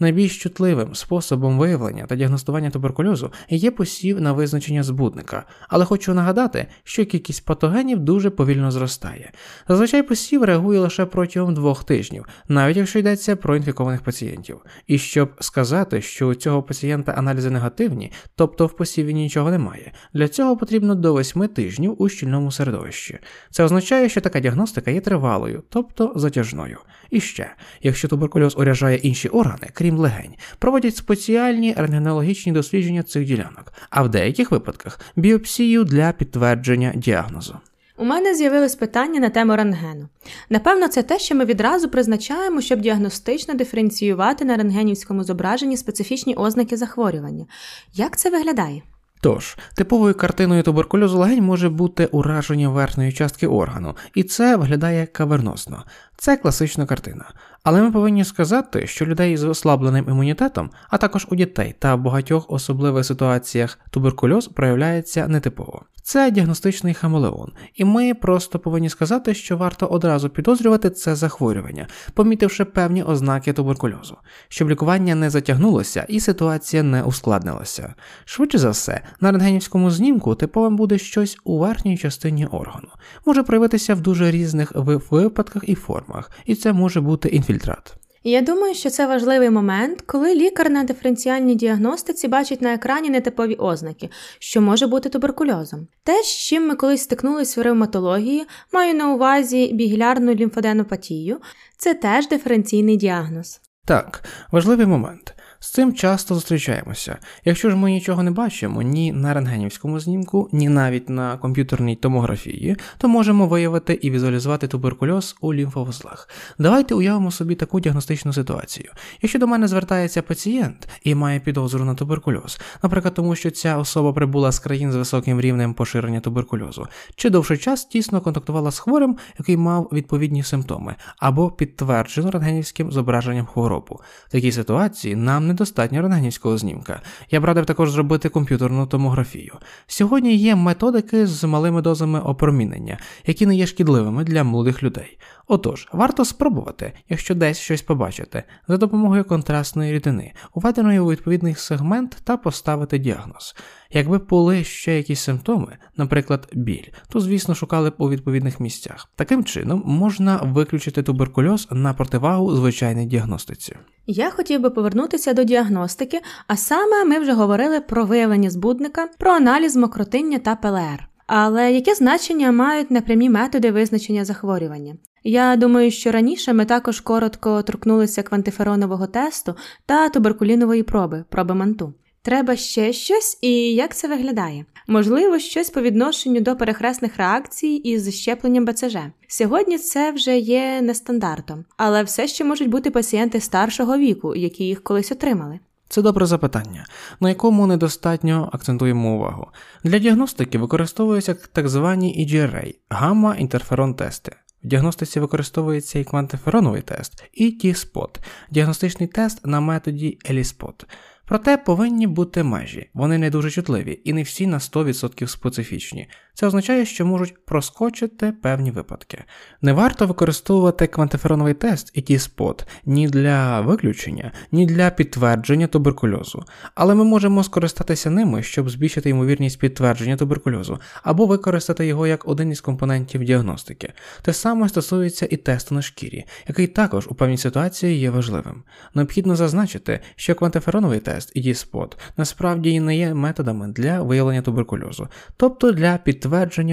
Найбільш чутливим способом виявлення та діагностування туберкульозу є посів на визначення збудника, але хочу нагадати, що кількість патогенів дуже повільно зростає. Зазвичай посів реагує лише протягом двох тижнів, навіть якщо йдеться про інфікованих пацієнтів. І щоб сказати, що у цього пацієнта аналізи негативні, тобто в посіві нічого немає, для цього потрібно до 8 тижнів у щільному середовищі. Це означає, що така діагностика є тривалою, тобто затяжною. І ще, якщо туберкульоз уряжає інші органи, крім легень, проводять спеціальні рентгенологічні дослідження цих ділянок, а в деяких випадках біопсію для підтвердження діагнозу. У мене з'явилось питання на тему рентгену. Напевно, це те, що ми відразу призначаємо, щоб діагностично диференціювати на рентгенівському зображенні специфічні ознаки захворювання. Як це виглядає? Тож, типовою картиною туберкульозу легень може бути ураження верхньої частки органу, і це виглядає каверносно. Це класична картина. Але ми повинні сказати, що людей з ослабленим імунітетом, а також у дітей та в багатьох особливих ситуаціях туберкульоз проявляється нетипово. Це діагностичний хамелеон, і ми просто повинні сказати, що варто одразу підозрювати це захворювання, помітивши певні ознаки туберкульозу, щоб лікування не затягнулося і ситуація не ускладнилася. Швидше за все, на рентгенівському знімку типовим буде щось у верхній частині органу, може проявитися в дуже різних випадках і формах, і це може бути інфільтрат. Я думаю, що це важливий момент, коли лікар на диференціальній діагностиці бачить на екрані нетипові ознаки, що може бути туберкульозом. Те, з чим ми колись стикнулись в ревматології, маю на увазі бігілярну лімфоденопатію, це теж диференційний діагноз. Так, важливий момент. З цим часто зустрічаємося. Якщо ж ми нічого не бачимо ні на рентгенівському знімку, ні навіть на комп'ютерній томографії, то можемо виявити і візуалізувати туберкульоз у лімфовузлах. Давайте уявимо собі таку діагностичну ситуацію. Якщо до мене звертається пацієнт і має підозру на туберкульоз, наприклад, тому що ця особа прибула з країн з високим рівнем поширення туберкульозу, чи довший час тісно контактувала з хворим, який мав відповідні симптоми, або підтверджено рентгенівським зображенням хворобу. В такій ситуації нам не недостатньо рентгенівського знімка. Я б радив також зробити комп'ютерну томографію. Сьогодні є методики з малими дозами опромінення, які не є шкідливими для молодих людей. Отож, варто спробувати, якщо десь щось побачити, за допомогою контрастної рідини, уведеної у відповідний сегмент та поставити діагноз. Якби були ще якісь симптоми, наприклад, біль, то, звісно, шукали б у відповідних місцях. Таким чином можна виключити туберкульоз на противагу звичайній діагностиці. Я хотів би повернутися до діагностики, а саме ми вже говорили про виявлення збудника, про аналіз мокротиння та ПЛР. Але яке значення мають непрямі методи визначення захворювання? Я думаю, що раніше ми також коротко торкнулися квантиферонового тесту та туберкулінової проби, проби манту. Треба ще щось, і як це виглядає? Можливо, щось по відношенню до перехресних реакцій із щепленням БЦЖ. Сьогодні це вже є нестандартом, але все ще можуть бути пацієнти старшого віку, які їх колись отримали. Це добре запитання, на якому недостатньо акцентуємо увагу. Для діагностики використовуються так звані EGRA – гамма-інтерферон тести. В діагностиці використовується і квантифероновий тест, і T-спот – діагностичний тест на методі ELISPOT – Проте повинні бути межі, вони не дуже чутливі і не всі на 100% специфічні. Це означає, що можуть проскочити певні випадки. Не варто використовувати квантифероновий тест і ті спот ні для виключення, ні для підтвердження туберкульозу, але ми можемо скористатися ними, щоб збільшити ймовірність підтвердження туберкульозу, або використати його як один із компонентів діагностики. Те саме стосується і тесту на шкірі, який також у певній ситуації є важливим. Необхідно зазначити, що квантифероновий тест і діспот насправді не є методами для виявлення туберкульозу, тобто для підтвердження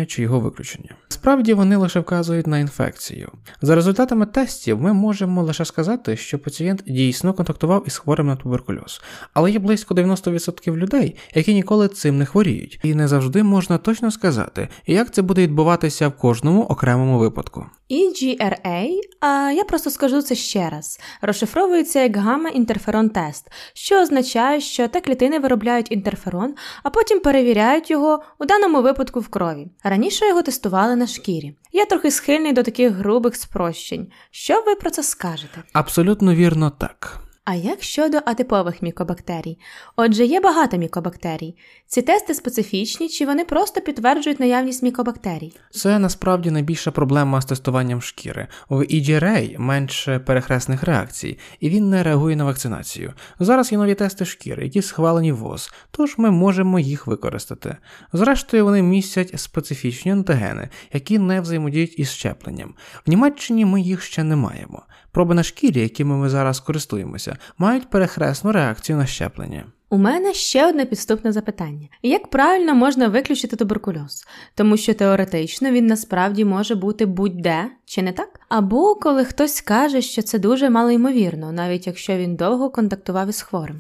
чи його виключення. Справді вони лише вказують на інфекцію. За результатами тестів ми можемо лише сказати, що пацієнт дійсно контактував із хворим на туберкульоз, але є близько 90% людей, які ніколи цим не хворіють, і не завжди можна точно сказати, як це буде відбуватися в кожному окремому випадку. EGRA, а я просто скажу це ще раз, розшифровується як гамма-інтерферон тест, що означає, що те клітини виробляють інтерферон, а потім перевіряють його у даному випадку в крові. Раніше його тестували на шкірі. Я трохи схильний до таких грубих спрощень. Що ви про це скажете? Абсолютно вірно так. А як щодо атипових мікобактерій? Отже, є багато мікобактерій. Ці тести специфічні, чи вони просто підтверджують наявність мікобактерій? Це насправді найбільша проблема з тестуванням шкіри. У EGRA менше перехресних реакцій, і він не реагує на вакцинацію. Зараз є нові тести шкіри, які схвалені ВОЗ, тож ми можемо їх використати. Зрештою, вони містять специфічні антигени, які не взаємодіють із щепленням. В Німеччині ми їх ще не маємо. Проби на шкірі, якими ми зараз користуємося, мають перехресну реакцію на щеплення. У мене ще одне підступне запитання: як правильно можна виключити туберкульоз? Тому що теоретично він насправді може бути будь-де, чи не так? Або коли хтось каже, що це дуже малоймовірно, навіть якщо він довго контактував із хворим.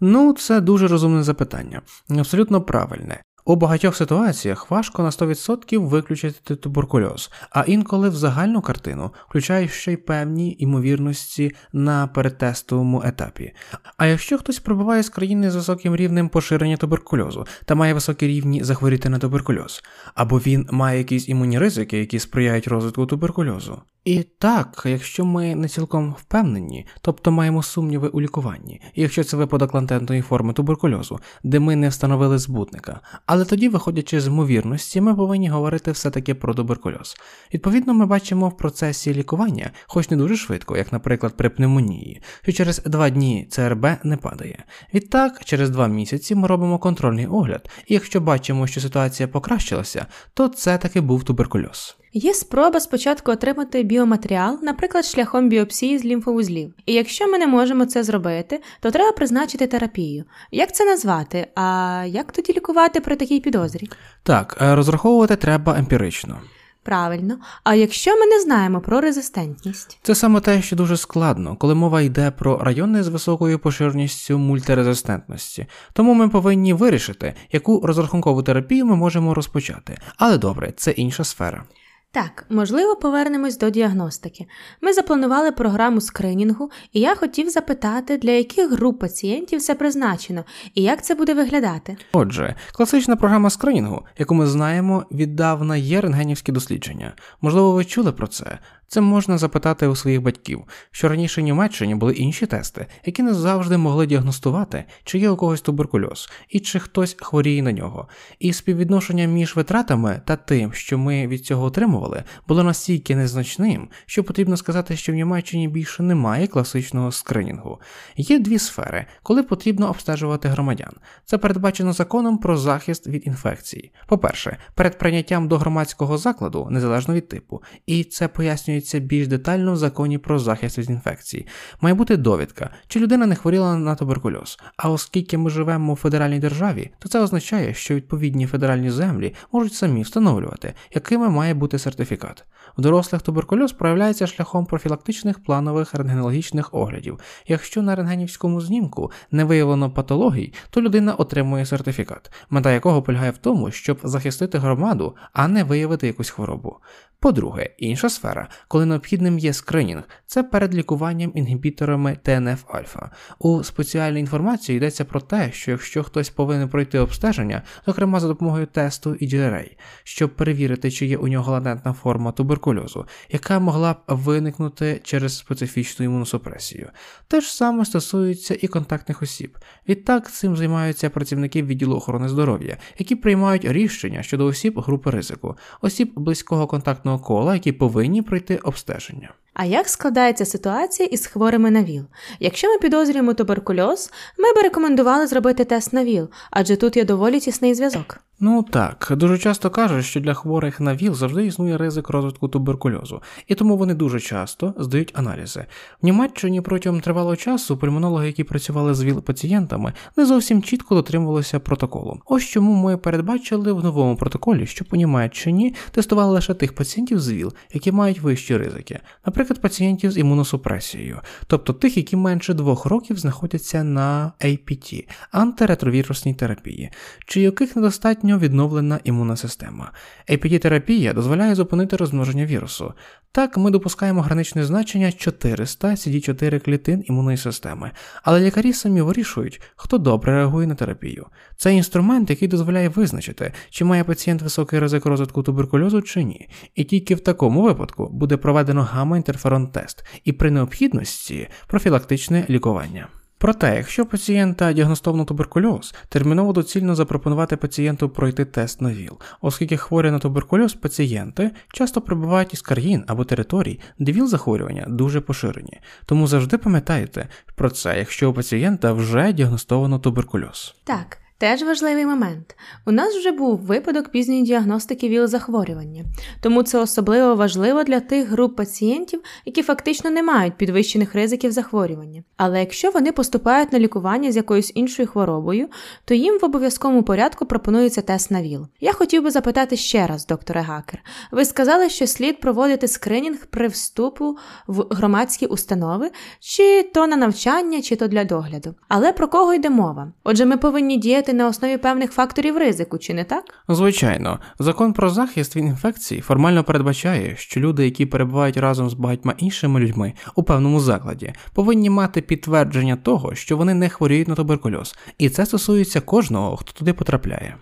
Ну, це дуже розумне запитання, абсолютно правильне. У багатьох ситуаціях важко на 100% виключити туберкульоз, а інколи в загальну картину включають ще й певні ймовірності на передтестовому етапі. А якщо хтось прибуває з країни з високим рівнем поширення туберкульозу та має високі рівні захворіти на туберкульоз, або він має якісь імунні ризики, які сприяють розвитку туберкульозу. І так, якщо ми не цілком впевнені, тобто маємо сумніви у лікуванні, якщо це випадок латентної форми туберкульозу, де ми не встановили збутника, але тоді, виходячи з ймовірності, ми повинні говорити все-таки про туберкульоз. Відповідно, ми бачимо в процесі лікування, хоч не дуже швидко, як, наприклад, при пневмонії, що через два дні ЦРБ не падає. Відтак, через два місяці ми робимо контрольний огляд, і якщо бачимо, що ситуація покращилася, то це таки був туберкульоз. Є спроба спочатку отримати біоматеріал, наприклад, шляхом біопсії з лімфовузлів. І якщо ми не можемо це зробити, то треба призначити терапію. Як це назвати? А як тоді лікувати при такій підозрі? Так, е, розраховувати треба емпірично. Правильно, а якщо ми не знаємо про резистентність, це саме те, що дуже складно, коли мова йде про райони з високою поширеністю мультирезистентності. Тому ми повинні вирішити, яку розрахункову терапію ми можемо розпочати. Але добре, це інша сфера. Так, можливо, повернемось до діагностики. Ми запланували програму скринінгу, і я хотів запитати, для яких груп пацієнтів це призначено і як це буде виглядати. Отже, класична програма скринінгу, яку ми знаємо, віддавна є рентгенівські дослідження. Можливо, ви чули про це. Це можна запитати у своїх батьків, що раніше в Німеччині були інші тести, які не завжди могли діагностувати, чи є у когось туберкульоз, і чи хтось хворіє на нього. І співвідношення між витратами та тим, що ми від цього отримували, було настільки незначним, що потрібно сказати, що в Німеччині більше немає класичного скринінгу. Є дві сфери, коли потрібно обстежувати громадян. Це передбачено законом про захист від інфекцій. По-перше, перед прийняттям до громадського закладу, незалежно від типу, і це пояснює пояснюється більш детально в законі про захист від інфекцій. Має бути довідка, чи людина не хворіла на туберкульоз. А оскільки ми живемо у федеральній державі, то це означає, що відповідні федеральні землі можуть самі встановлювати, якими має бути сертифікат. У дорослих туберкульоз проявляється шляхом профілактичних планових рентгенологічних оглядів. Якщо на рентгенівському знімку не виявлено патологій, то людина отримує сертифікат, мета якого полягає в тому, щоб захистити громаду, а не виявити якусь хворобу. По-друге, інша сфера, коли необхідним є скринінг, це перед лікуванням інгібіторами ТНФ альфа. У спеціальній інформації йдеться про те, що якщо хтось повинен пройти обстеження, зокрема за допомогою тесту EGRA, щоб перевірити, чи є у нього латентна форма туберкульозу, яка могла б виникнути через специфічну імуносупресію. Те ж саме стосується і контактних осіб. Відтак цим займаються працівники відділу охорони здоров'я, які приймають рішення щодо осіб групи ризику, осіб близького контактного кола, які повинні пройти обстеження. А як складається ситуація із хворими на ВІЛ? Якщо ми підозрюємо туберкульоз, ми би рекомендували зробити тест на ВІЛ, адже тут є доволі тісний зв'язок. Ну так, дуже часто кажуть, що для хворих на ВІЛ завжди існує ризик розвитку туберкульозу, і тому вони дуже часто здають аналізи. В Німеччині протягом тривалого часу пульмонологи, які працювали з ВІЛ пацієнтами, не зовсім чітко дотримувалися протоколу. Ось чому ми передбачили в новому протоколі, що по Німеччині тестували лише тих пацієнтів з ВІЛ, які мають вищі ризики, наприклад, пацієнтів з імуносупресією, тобто тих, які менше двох років знаходяться на APT – антиретровірусній терапії, чи яких недостатньо відновлена імунна система. Епідітерапія дозволяє зупинити розмноження вірусу. Так, ми допускаємо граничне значення 400 CD4 клітин імунної системи, але лікарі самі вирішують, хто добре реагує на терапію. Це інструмент, який дозволяє визначити, чи має пацієнт високий ризик розвитку туберкульозу чи ні. І тільки в такому випадку буде проведено гамма гамма-інтерферон-тест і при необхідності профілактичне лікування. Проте, якщо пацієнта діагностовано туберкульоз, терміново доцільно запропонувати пацієнту пройти тест на ВІЛ, оскільки хворі на туберкульоз пацієнти часто прибувають із країн або територій, де ВІЛ захворювання дуже поширені. Тому завжди пам'ятайте про це, якщо у пацієнта вже діагностовано туберкульоз. Так. Теж важливий момент. У нас вже був випадок пізньої діагностики ВІЛ-захворювання, тому це особливо важливо для тих груп пацієнтів, які фактично не мають підвищених ризиків захворювання. Але якщо вони поступають на лікування з якоюсь іншою хворобою, то їм в обов'язковому порядку пропонується тест на ВІЛ. Я хотів би запитати ще раз, докторе Гакер. Ви сказали, що слід проводити скринінг при вступу в громадські установи, чи то на навчання, чи то для догляду. Але про кого йде мова? Отже, ми повинні діяти діяти на основі певних факторів ризику, чи не так? Звичайно, закон про захист від інфекцій формально передбачає, що люди, які перебувають разом з багатьма іншими людьми у певному закладі, повинні мати підтвердження того, що вони не хворіють на туберкульоз, і це стосується кожного, хто туди потрапляє.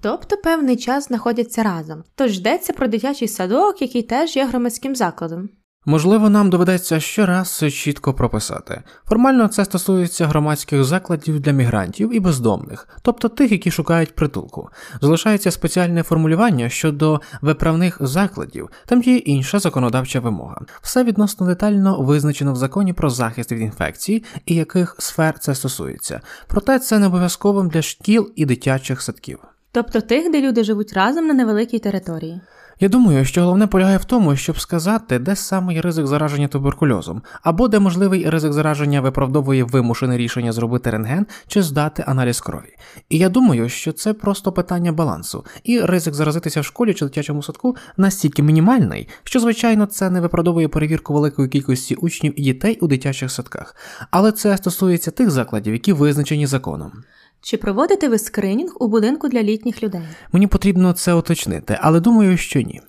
Тобто певний час знаходяться разом, тож йдеться про дитячий садок, який теж є громадським закладом. Можливо, нам доведеться щораз це чітко прописати. Формально це стосується громадських закладів для мігрантів і бездомних, тобто тих, які шукають притулку. Залишається спеціальне формулювання щодо виправних закладів, там є інша законодавча вимога. Все відносно детально визначено в законі про захист від інфекцій і яких сфер це стосується. Проте це не обов'язковим для шкіл і дитячих садків. Тобто тих, де люди живуть разом на невеликій території. Я думаю, що головне полягає в тому, щоб сказати, де саме є ризик зараження туберкульозом, або де можливий ризик зараження виправдовує вимушене рішення зробити рентген чи здати аналіз крові. І я думаю, що це просто питання балансу, і ризик заразитися в школі чи дитячому садку настільки мінімальний, що, звичайно, це не виправдовує перевірку великої кількості учнів і дітей у дитячих садках, але це стосується тих закладів, які визначені законом. Чи проводите ви скринінг у будинку для літніх людей? Мені потрібно це уточнити, але думаю, що ні.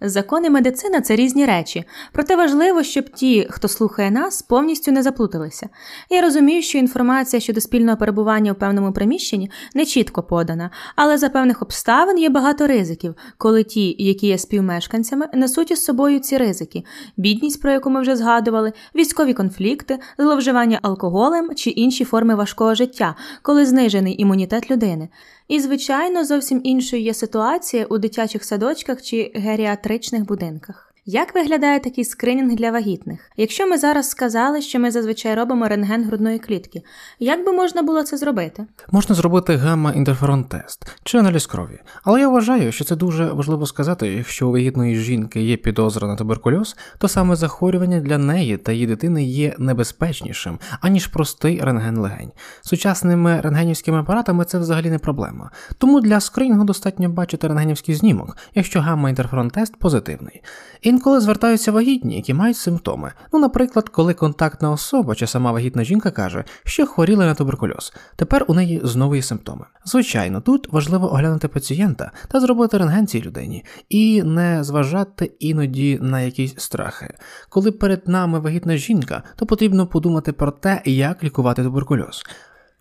Закон і медицина це різні речі, проте важливо, щоб ті, хто слухає нас, повністю не заплуталися. Я розумію, що інформація щодо спільного перебування у певному приміщенні не чітко подана, але за певних обставин є багато ризиків, коли ті, які є співмешканцями, несуть із собою ці ризики: бідність, про яку ми вже згадували, військові конфлікти, зловживання алкоголем чи інші форми важкого життя, коли знижений імунітет людини. І, звичайно, зовсім іншою є ситуація у дитячих садочках чи геріатричних будинках. Як виглядає такий скринінг для вагітних? Якщо ми зараз сказали, що ми зазвичай робимо рентген грудної клітки, як би можна було це зробити? Можна зробити гамма-інтерферон тест чи аналіз крові, але я вважаю, що це дуже важливо сказати, якщо у вагітної жінки є підозра на туберкульоз, то саме захворювання для неї та її дитини є небезпечнішим, аніж простий рентген легень. Сучасними рентгенівськими апаратами це взагалі не проблема. Тому для скринінгу достатньо бачити рентгенівський знімок, якщо гамма-інтерферон тест позитивний. Інколи звертаються вагітні, які мають симптоми. Ну, наприклад, коли контактна особа чи сама вагітна жінка каже, що хворіла на туберкульоз. Тепер у неї знову є симптоми. Звичайно, тут важливо оглянути пацієнта та зробити рентген цій людині і не зважати іноді на якісь страхи. Коли перед нами вагітна жінка, то потрібно подумати про те, як лікувати туберкульоз.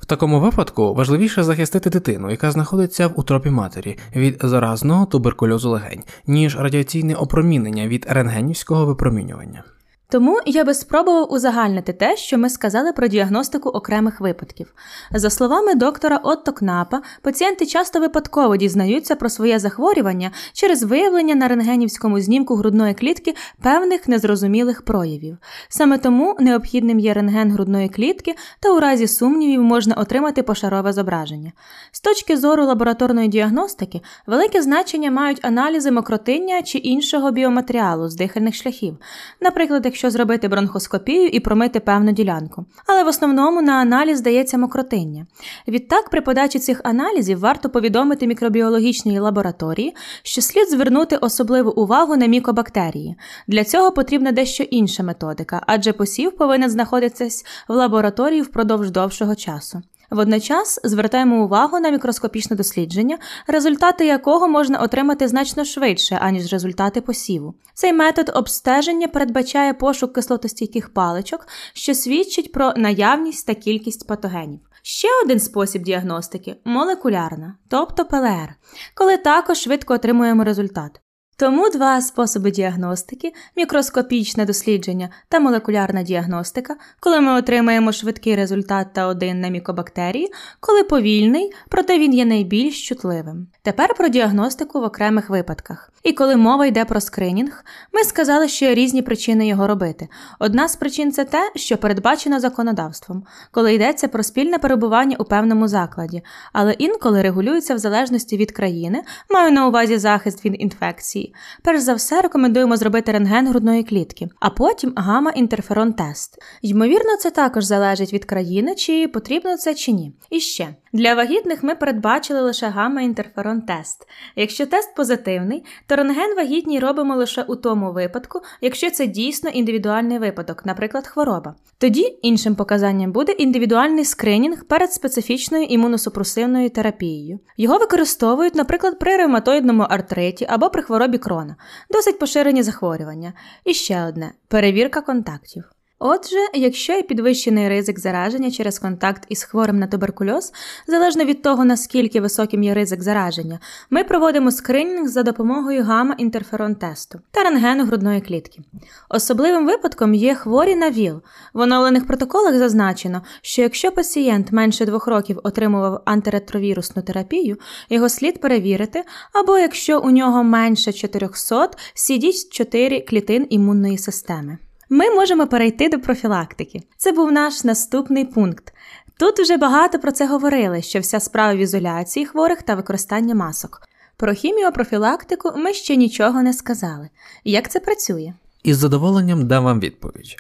Такому випадку важливіше захистити дитину, яка знаходиться в утропі матері від заразного туберкульозу легень, ніж радіаційне опромінення від рентгенівського випромінювання. Тому я би спробував узагальнити те, що ми сказали про діагностику окремих випадків. За словами доктора Отто Кнапа, пацієнти часто випадково дізнаються про своє захворювання через виявлення на рентгенівському знімку грудної клітки певних незрозумілих проявів. Саме тому необхідним є рентген грудної клітки, та у разі сумнівів можна отримати пошарове зображення. З точки зору лабораторної діагностики, велике значення мають аналізи мокротиння чи іншого біоматеріалу з дихальних шляхів. Наприклад, якщо зробити бронхоскопію і промити певну ділянку. Але в основному на аналіз дається мокротиння. Відтак, при подачі цих аналізів варто повідомити мікробіологічній лабораторії, що слід звернути особливу увагу на мікобактерії. Для цього потрібна дещо інша методика, адже посів повинен знаходитися в лабораторії впродовж довшого часу. Водночас звертаємо увагу на мікроскопічне дослідження, результати якого можна отримати значно швидше, аніж результати посіву. Цей метод обстеження передбачає пошук кислотостійких паличок, що свідчить про наявність та кількість патогенів. Ще один спосіб діагностики молекулярна, тобто ПЛР, коли також швидко отримуємо результат. Тому два способи діагностики мікроскопічне дослідження та молекулярна діагностика, коли ми отримаємо швидкий результат та один на мікобактерії, коли повільний, проте він є найбільш чутливим. Тепер про діагностику в окремих випадках. І коли мова йде про скринінг, ми сказали, що є різні причини його робити. Одна з причин це те, що передбачено законодавством, коли йдеться про спільне перебування у певному закладі, але інколи регулюється в залежності від країни, маю на увазі захист від інфекції. Перш за все, рекомендуємо зробити рентген грудної клітки, а потім гамма-інтерферон тест. Ймовірно, це також залежить від країни, чи потрібно це чи ні. І ще для вагітних ми передбачили лише гамма-інтерферон тест. Якщо тест позитивний, то рентген вагітній робимо лише у тому випадку, якщо це дійсно індивідуальний випадок, наприклад, хвороба. Тоді іншим показанням буде індивідуальний скринінг перед специфічною імуносупресивною терапією. Його використовують, наприклад, при ревматоїдному артриті або при хворобі крона, досить поширені захворювання. І ще одне перевірка контактів. Отже, якщо є підвищений ризик зараження через контакт із хворим на туберкульоз, залежно від того, наскільки високим є ризик зараження, ми проводимо скринінг за допомогою гамма-інтерферон тесту та рентгену грудної клітки. Особливим випадком є хворі на ВІЛ. В оновлених протоколах зазначено, що якщо пацієнт менше двох років отримував антиретровірусну терапію, його слід перевірити, або якщо у нього менше 400 cd 4 клітин імунної системи. Ми можемо перейти до профілактики. Це був наш наступний пункт. Тут вже багато про це говорили, що вся справа в ізоляції хворих та використання масок. Про хіміопрофілактику ми ще нічого не сказали. Як це працює? Із задоволенням дам вам відповідь.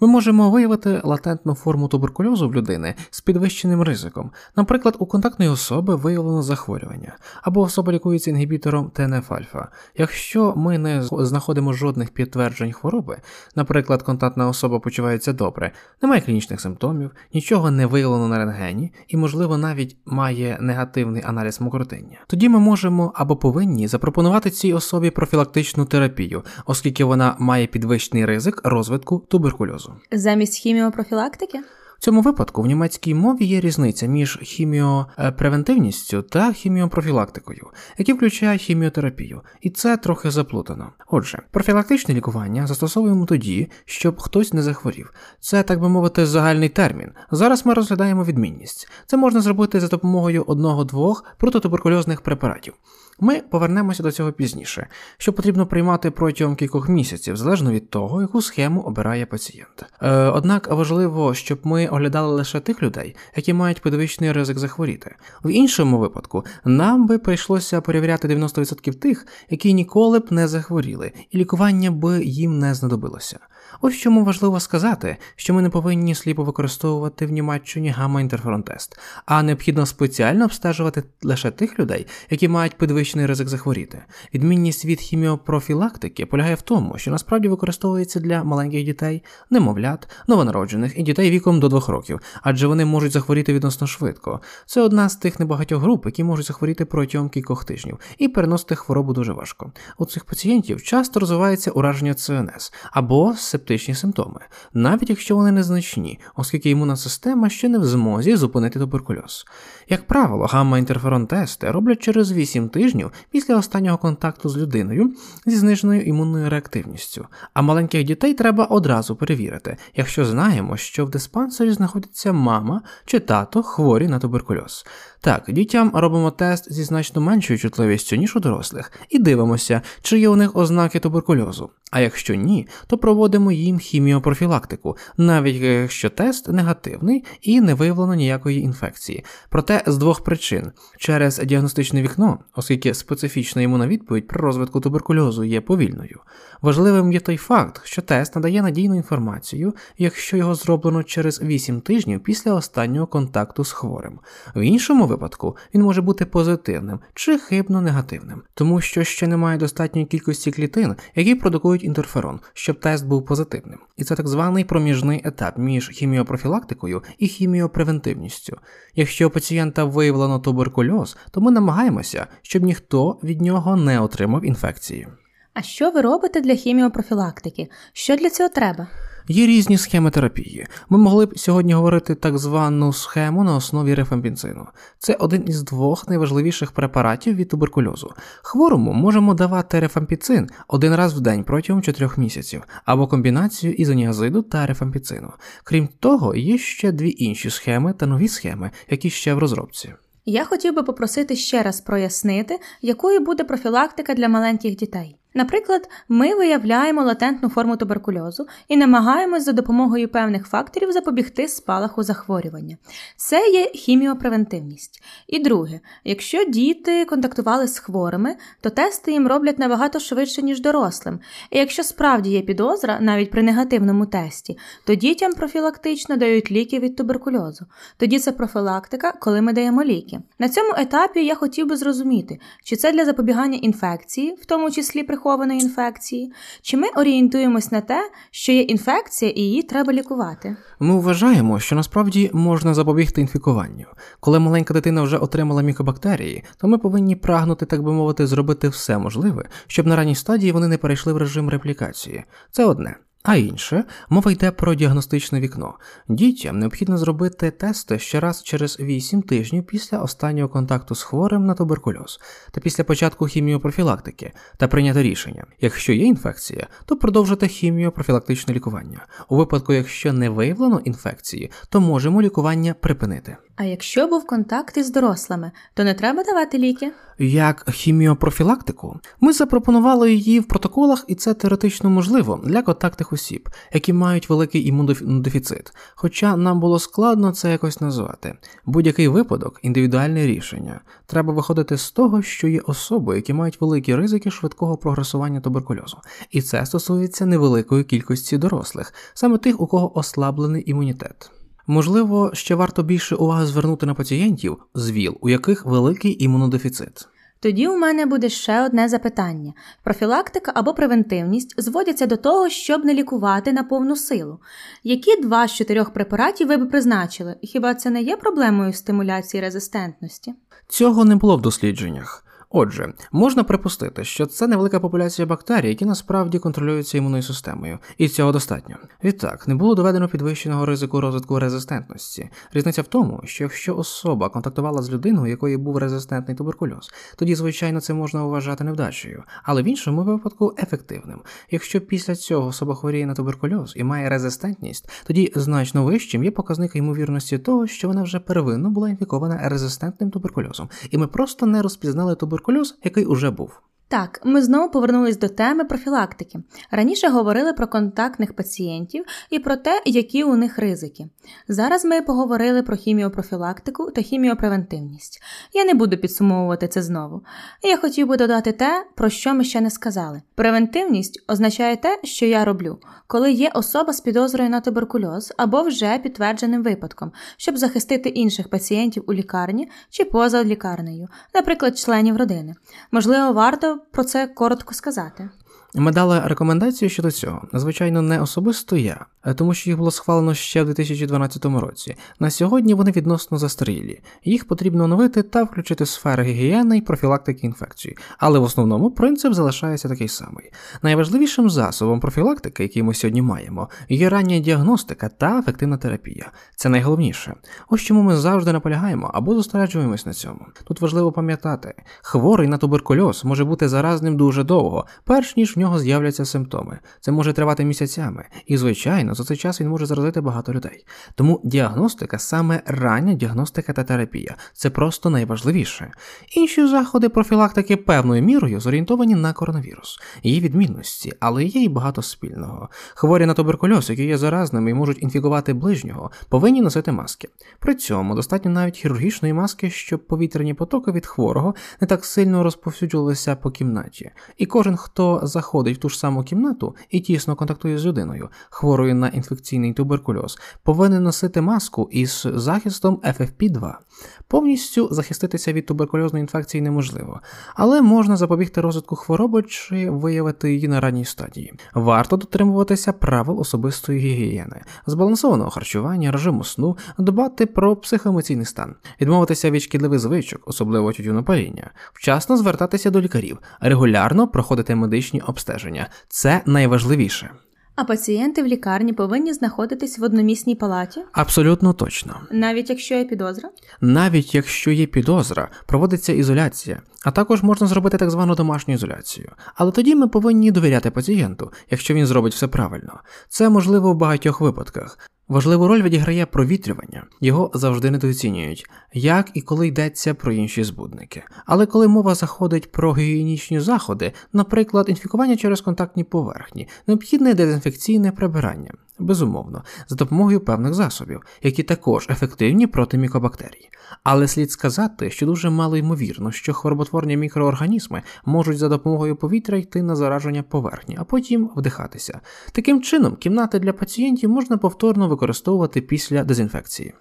Ми можемо виявити латентну форму туберкульозу в людини з підвищеним ризиком. Наприклад, у контактної особи виявлено захворювання, або особа лікується інгібітором ТНФ-альфа. Якщо ми не знаходимо жодних підтверджень хвороби, наприклад, контактна особа почувається добре, немає клінічних симптомів, нічого не виявлено на рентгені і, можливо, навіть має негативний аналіз мокротиння, тоді ми можемо або повинні запропонувати цій особі профілактичну терапію, оскільки вона має підвищений ризик розвитку туберкульозу діагнозу. Замість хіміопрофілактики? В цьому випадку в німецькій мові є різниця між хіміопревентивністю та хіміопрофілактикою, які включає хіміотерапію, і це трохи заплутано. Отже, профілактичне лікування застосовуємо тоді, щоб хтось не захворів. Це, так би мовити, загальний термін. Зараз ми розглядаємо відмінність. Це можна зробити за допомогою одного-двох протитуберкульозних препаратів. Ми повернемося до цього пізніше, що потрібно приймати протягом кількох місяців, залежно від того, яку схему обирає пацієнт. Е, Однак важливо, щоб ми оглядали лише тих людей, які мають підвищений ризик захворіти. В іншому випадку нам би прийшлося перевіряти 90% тих, які ніколи б не захворіли, і лікування би їм не знадобилося. Ось чому важливо сказати, що ми не повинні сліпо використовувати в Німеччині гамма-інтерферон-тест, а необхідно спеціально обстежувати лише тих людей, які мають підвищений ризик захворіти. Відмінність від хіміопрофілактики полягає в тому, що насправді використовується для маленьких дітей, немовлят, новонароджених і дітей віком до двох років, адже вони можуть захворіти відносно швидко. Це одна з тих небагатьох груп, які можуть захворіти протягом кількох тижнів, і переносити хворобу дуже важко. У цих пацієнтів часто розвивається ураження ЦНС або септичні симптоми, навіть якщо вони незначні, оскільки імунна система ще не в змозі зупинити туберкульоз. Як правило, гамма-інтерферон тести роблять через 8 тижнів після останнього контакту з людиною зі зниженою імунною реактивністю, а маленьких дітей треба одразу перевірити, якщо знаємо, що в диспансері знаходиться мама чи тато хворі на туберкульоз. Так, дітям робимо тест зі значно меншою чутливістю, ніж у дорослих, і дивимося, чи є у них ознаки туберкульозу. А якщо ні, то проводимо їм хіміопрофілактику, навіть якщо тест негативний і не виявлено ніякої інфекції. Проте з двох причин: через діагностичне вікно, оскільки специфічна імунна відповідь при розвитку туберкульозу є повільною. Важливим є той факт, що тест надає надійну інформацію, якщо його зроблено через 8 тижнів після останнього контакту з хворим. В іншому випадку він може бути позитивним чи хибно негативним, тому що ще немає достатньої кількості клітин, які продукують інтерферон, щоб тест був позитивним. І це так званий проміжний етап між хіміопрофілактикою і хіміопревентивністю. Якщо у пацієнта виявлено туберкульоз, то ми намагаємося, щоб ніхто від нього не отримав інфекції. А що ви робите для хіміопрофілактики? Що для цього треба? Є різні схеми терапії. Ми могли б сьогодні говорити так звану схему на основі рефампінцину. Це один із двох найважливіших препаратів від туберкульозу. Хворому можемо давати рефампіцин один раз в день протягом 4 місяців або комбінацію ізоніазиду та рефампіцину. Крім того, є ще дві інші схеми та нові схеми, які ще в розробці. Я хотів би попросити ще раз прояснити, якою буде профілактика для маленьких дітей. Наприклад, ми виявляємо латентну форму туберкульозу і намагаємось за допомогою певних факторів запобігти спалаху захворювання. Це є хіміопревентивність. І друге, якщо діти контактували з хворими, то тести їм роблять набагато швидше, ніж дорослим. І якщо справді є підозра, навіть при негативному тесті, то дітям профілактично дають ліки від туберкульозу. Тоді це профілактика, коли ми даємо ліки. На цьому етапі я хотів би зрозуміти, чи це для запобігання інфекції, в тому числі при прихованої інфекції, чи ми орієнтуємось на те, що є інфекція і її треба лікувати? Ми вважаємо, що насправді можна запобігти інфікуванню. Коли маленька дитина вже отримала мікобактерії, то ми повинні прагнути, так би мовити, зробити все можливе, щоб на ранній стадії вони не перейшли в режим реплікації. Це одне. А інше, мова йде про діагностичне вікно. Дітям необхідно зробити тести ще раз через 8 тижнів після останнього контакту з хворим на туберкульоз та після початку хіміопрофілактики та прийняти рішення. Якщо є інфекція, то продовжити хіміопрофілактичне лікування. У випадку, якщо не виявлено інфекції, то можемо лікування припинити. А якщо був контакт із дорослими, то не треба давати ліки? Як хіміопрофілактику, ми запропонували її в протоколах, і це теоретично можливо для контактних осіб, які мають великий імунодефіцит. Хоча нам було складно це якось назвати. Будь-який випадок індивідуальне рішення. Треба виходити з того, що є особи, які мають великі ризики швидкого прогресування туберкульозу, і це стосується невеликої кількості дорослих, саме тих, у кого ослаблений імунітет. Можливо, ще варто більше уваги звернути на пацієнтів з ВІЛ, у яких великий імунодефіцит. Тоді у мене буде ще одне запитання: профілактика або превентивність зводяться до того, щоб не лікувати на повну силу. Які два з чотирьох препаратів ви б призначили? Хіба це не є проблемою стимуляції резистентності? Цього не було в дослідженнях. Отже, можна припустити, що це невелика популяція бактерій, які насправді контролюються імунною системою, і цього достатньо. Відтак, не було доведено підвищеного ризику розвитку резистентності. Різниця в тому, що якщо особа контактувала з людиною, у якої був резистентний туберкульоз, тоді, звичайно, це можна вважати невдачею, але в іншому випадку ефективним. Якщо після цього особа хворіє на туберкульоз і має резистентність, тоді значно вищим є показник ймовірності того, що вона вже первинно була інфікована резистентним туберкульозом, і ми просто не розпізнали туберкульоз туберкульоз, який уже був. Так, ми знову повернулись до теми профілактики. Раніше говорили про контактних пацієнтів і про те, які у них ризики. Зараз ми поговорили про хіміопрофілактику та хіміопревентивність. Я не буду підсумовувати це знову. Я хотів би додати те, про що ми ще не сказали. Превентивність означає те, що я роблю, коли є особа з підозрою на туберкульоз або вже підтвердженим випадком, щоб захистити інших пацієнтів у лікарні чи поза лікарнею, наприклад, членів родини. Можливо, варто про це коротко сказати. Ми дали рекомендацію щодо цього. Звичайно, не особисто я, тому що їх було схвалено ще в 2012 році. На сьогодні вони відносно застарілі. Їх потрібно оновити та включити сфери гігієни і профілактики інфекцій, але в основному принцип залишається такий самий. Найважливішим засобом профілактики, який ми сьогодні маємо, є рання діагностика та ефективна терапія. Це найголовніше. Ось чому ми завжди наполягаємо або зосереджуємось на цьому. Тут важливо пам'ятати, хворий на туберкульоз може бути заразним дуже довго, перш ніж в нього з'являться симптоми. Це може тривати місяцями, і, звичайно, за цей час він може заразити багато людей. Тому діагностика, саме рання діагностика та терапія це просто найважливіше. Інші заходи профілактики певною мірою зорієнтовані на коронавірус, її відмінності, але є й багато спільного. Хворі на туберкульоз, які є заразними і можуть інфікувати ближнього, повинні носити маски. При цьому достатньо навіть хірургічної маски, щоб повітряні потоки від хворого не так сильно розповсюджувалися по кімнаті. І кожен, хто заходить заходить в ту ж саму кімнату і тісно контактує з людиною, хворою на інфекційний туберкульоз, повинен носити маску із захистом FFP2. Повністю захиститися від туберкульозної інфекції неможливо, але можна запобігти розвитку хвороби чи виявити її на ранній стадії. Варто дотримуватися правил особистої гігієни, збалансованого харчування, режиму сну, дбати про психоемоційний стан, відмовитися від шкідливих звичок, особливо тютюнопаління, вчасно звертатися до лікарів, регулярно проходити медичні обстеження обстеження. Це найважливіше. А пацієнти в лікарні повинні знаходитись в одномісній палаті, Абсолютно точно. навіть якщо є підозра. Навіть якщо є підозра, проводиться ізоляція, а також можна зробити так звану домашню ізоляцію. Але тоді ми повинні довіряти пацієнту, якщо він зробить все правильно. Це можливо в багатьох випадках. Важливу роль відіграє провітрювання, його завжди недооцінюють, як і коли йдеться про інші збудники. Але коли мова заходить про гігієнічні заходи, наприклад, інфікування через контактні поверхні, необхідне дезінфекційне прибирання, безумовно, за допомогою певних засобів, які також ефективні проти мікобактерій. Але слід сказати, що дуже мало ймовірно, що хвороботворні мікроорганізми можуть за допомогою повітря йти на зараження поверхні, а потім вдихатися. Таким чином, кімнати для пацієнтів можна повторно використовувати після дезінфекції.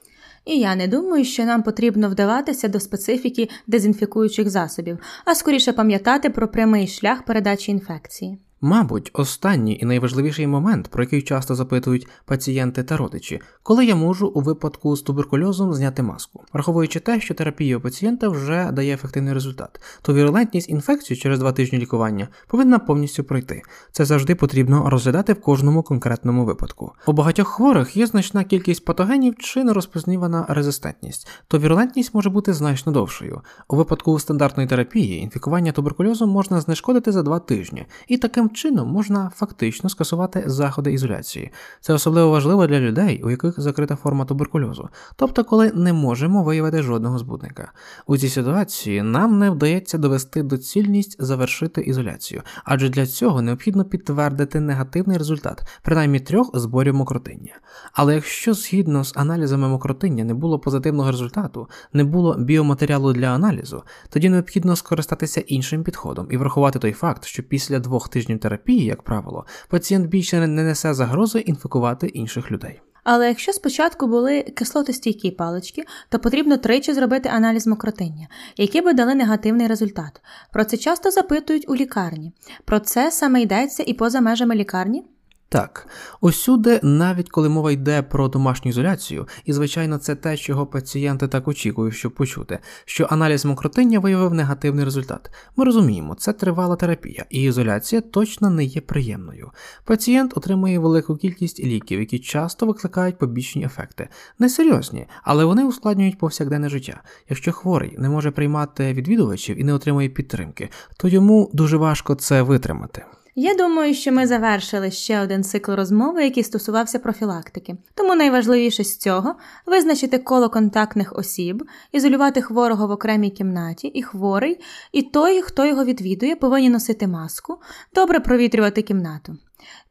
І я не думаю, що нам потрібно вдаватися до специфіки дезінфікуючих засобів, а скоріше пам'ятати про прямий шлях передачі інфекції. Мабуть, останній і найважливіший момент, про який часто запитують пацієнти та родичі, коли я можу у випадку з туберкульозом зняти маску, враховуючи те, що терапія у пацієнта вже дає ефективний результат, то вірулентність інфекції через два тижні лікування повинна повністю пройти. Це завжди потрібно розглядати в кожному конкретному випадку. У багатьох хворих є значна кількість патогенів чи нерозпізнівана резистентність, то вірулентність може бути значно довшою. У випадку стандартної терапії інфікування туберкульозом можна знешкодити за два тижні, і таким чином можна фактично скасувати заходи ізоляції. Це особливо важливо для людей, у яких закрита форма туберкульозу, тобто коли не можемо виявити жодного збудника. У цій ситуації нам не вдається довести доцільність завершити ізоляцію, адже для цього необхідно підтвердити негативний результат, принаймні трьох зборів мокротиння. Але якщо згідно з аналізами мокротиння не було позитивного результату, не було біоматеріалу для аналізу, тоді необхідно скористатися іншим підходом і врахувати той факт, що після двох тижнів терапії, як правило, пацієнт більше не несе загрози інфікувати інших людей. Але якщо спочатку були кислотостійкі палички, то потрібно тричі зробити аналіз мокротиння, які би дали негативний результат. Про це часто запитують у лікарні. Про це саме йдеться і поза межами лікарні. Так, усюди, навіть коли мова йде про домашню ізоляцію, і звичайно, це те, чого пацієнти так очікують, щоб почути, що аналіз мокротиння виявив негативний результат. Ми розуміємо, це тривала терапія, і ізоляція точно не є приємною. Пацієнт отримує велику кількість ліків, які часто викликають побічні ефекти, несерйозні, але вони ускладнюють повсякденне життя. Якщо хворий не може приймати відвідувачів і не отримує підтримки, то йому дуже важко це витримати. Я думаю, що ми завершили ще один цикл розмови, який стосувався профілактики. Тому найважливіше з цього визначити коло контактних осіб, ізолювати хворого в окремій кімнаті, і хворий, і той, хто його відвідує, повинні носити маску, добре провітрювати кімнату.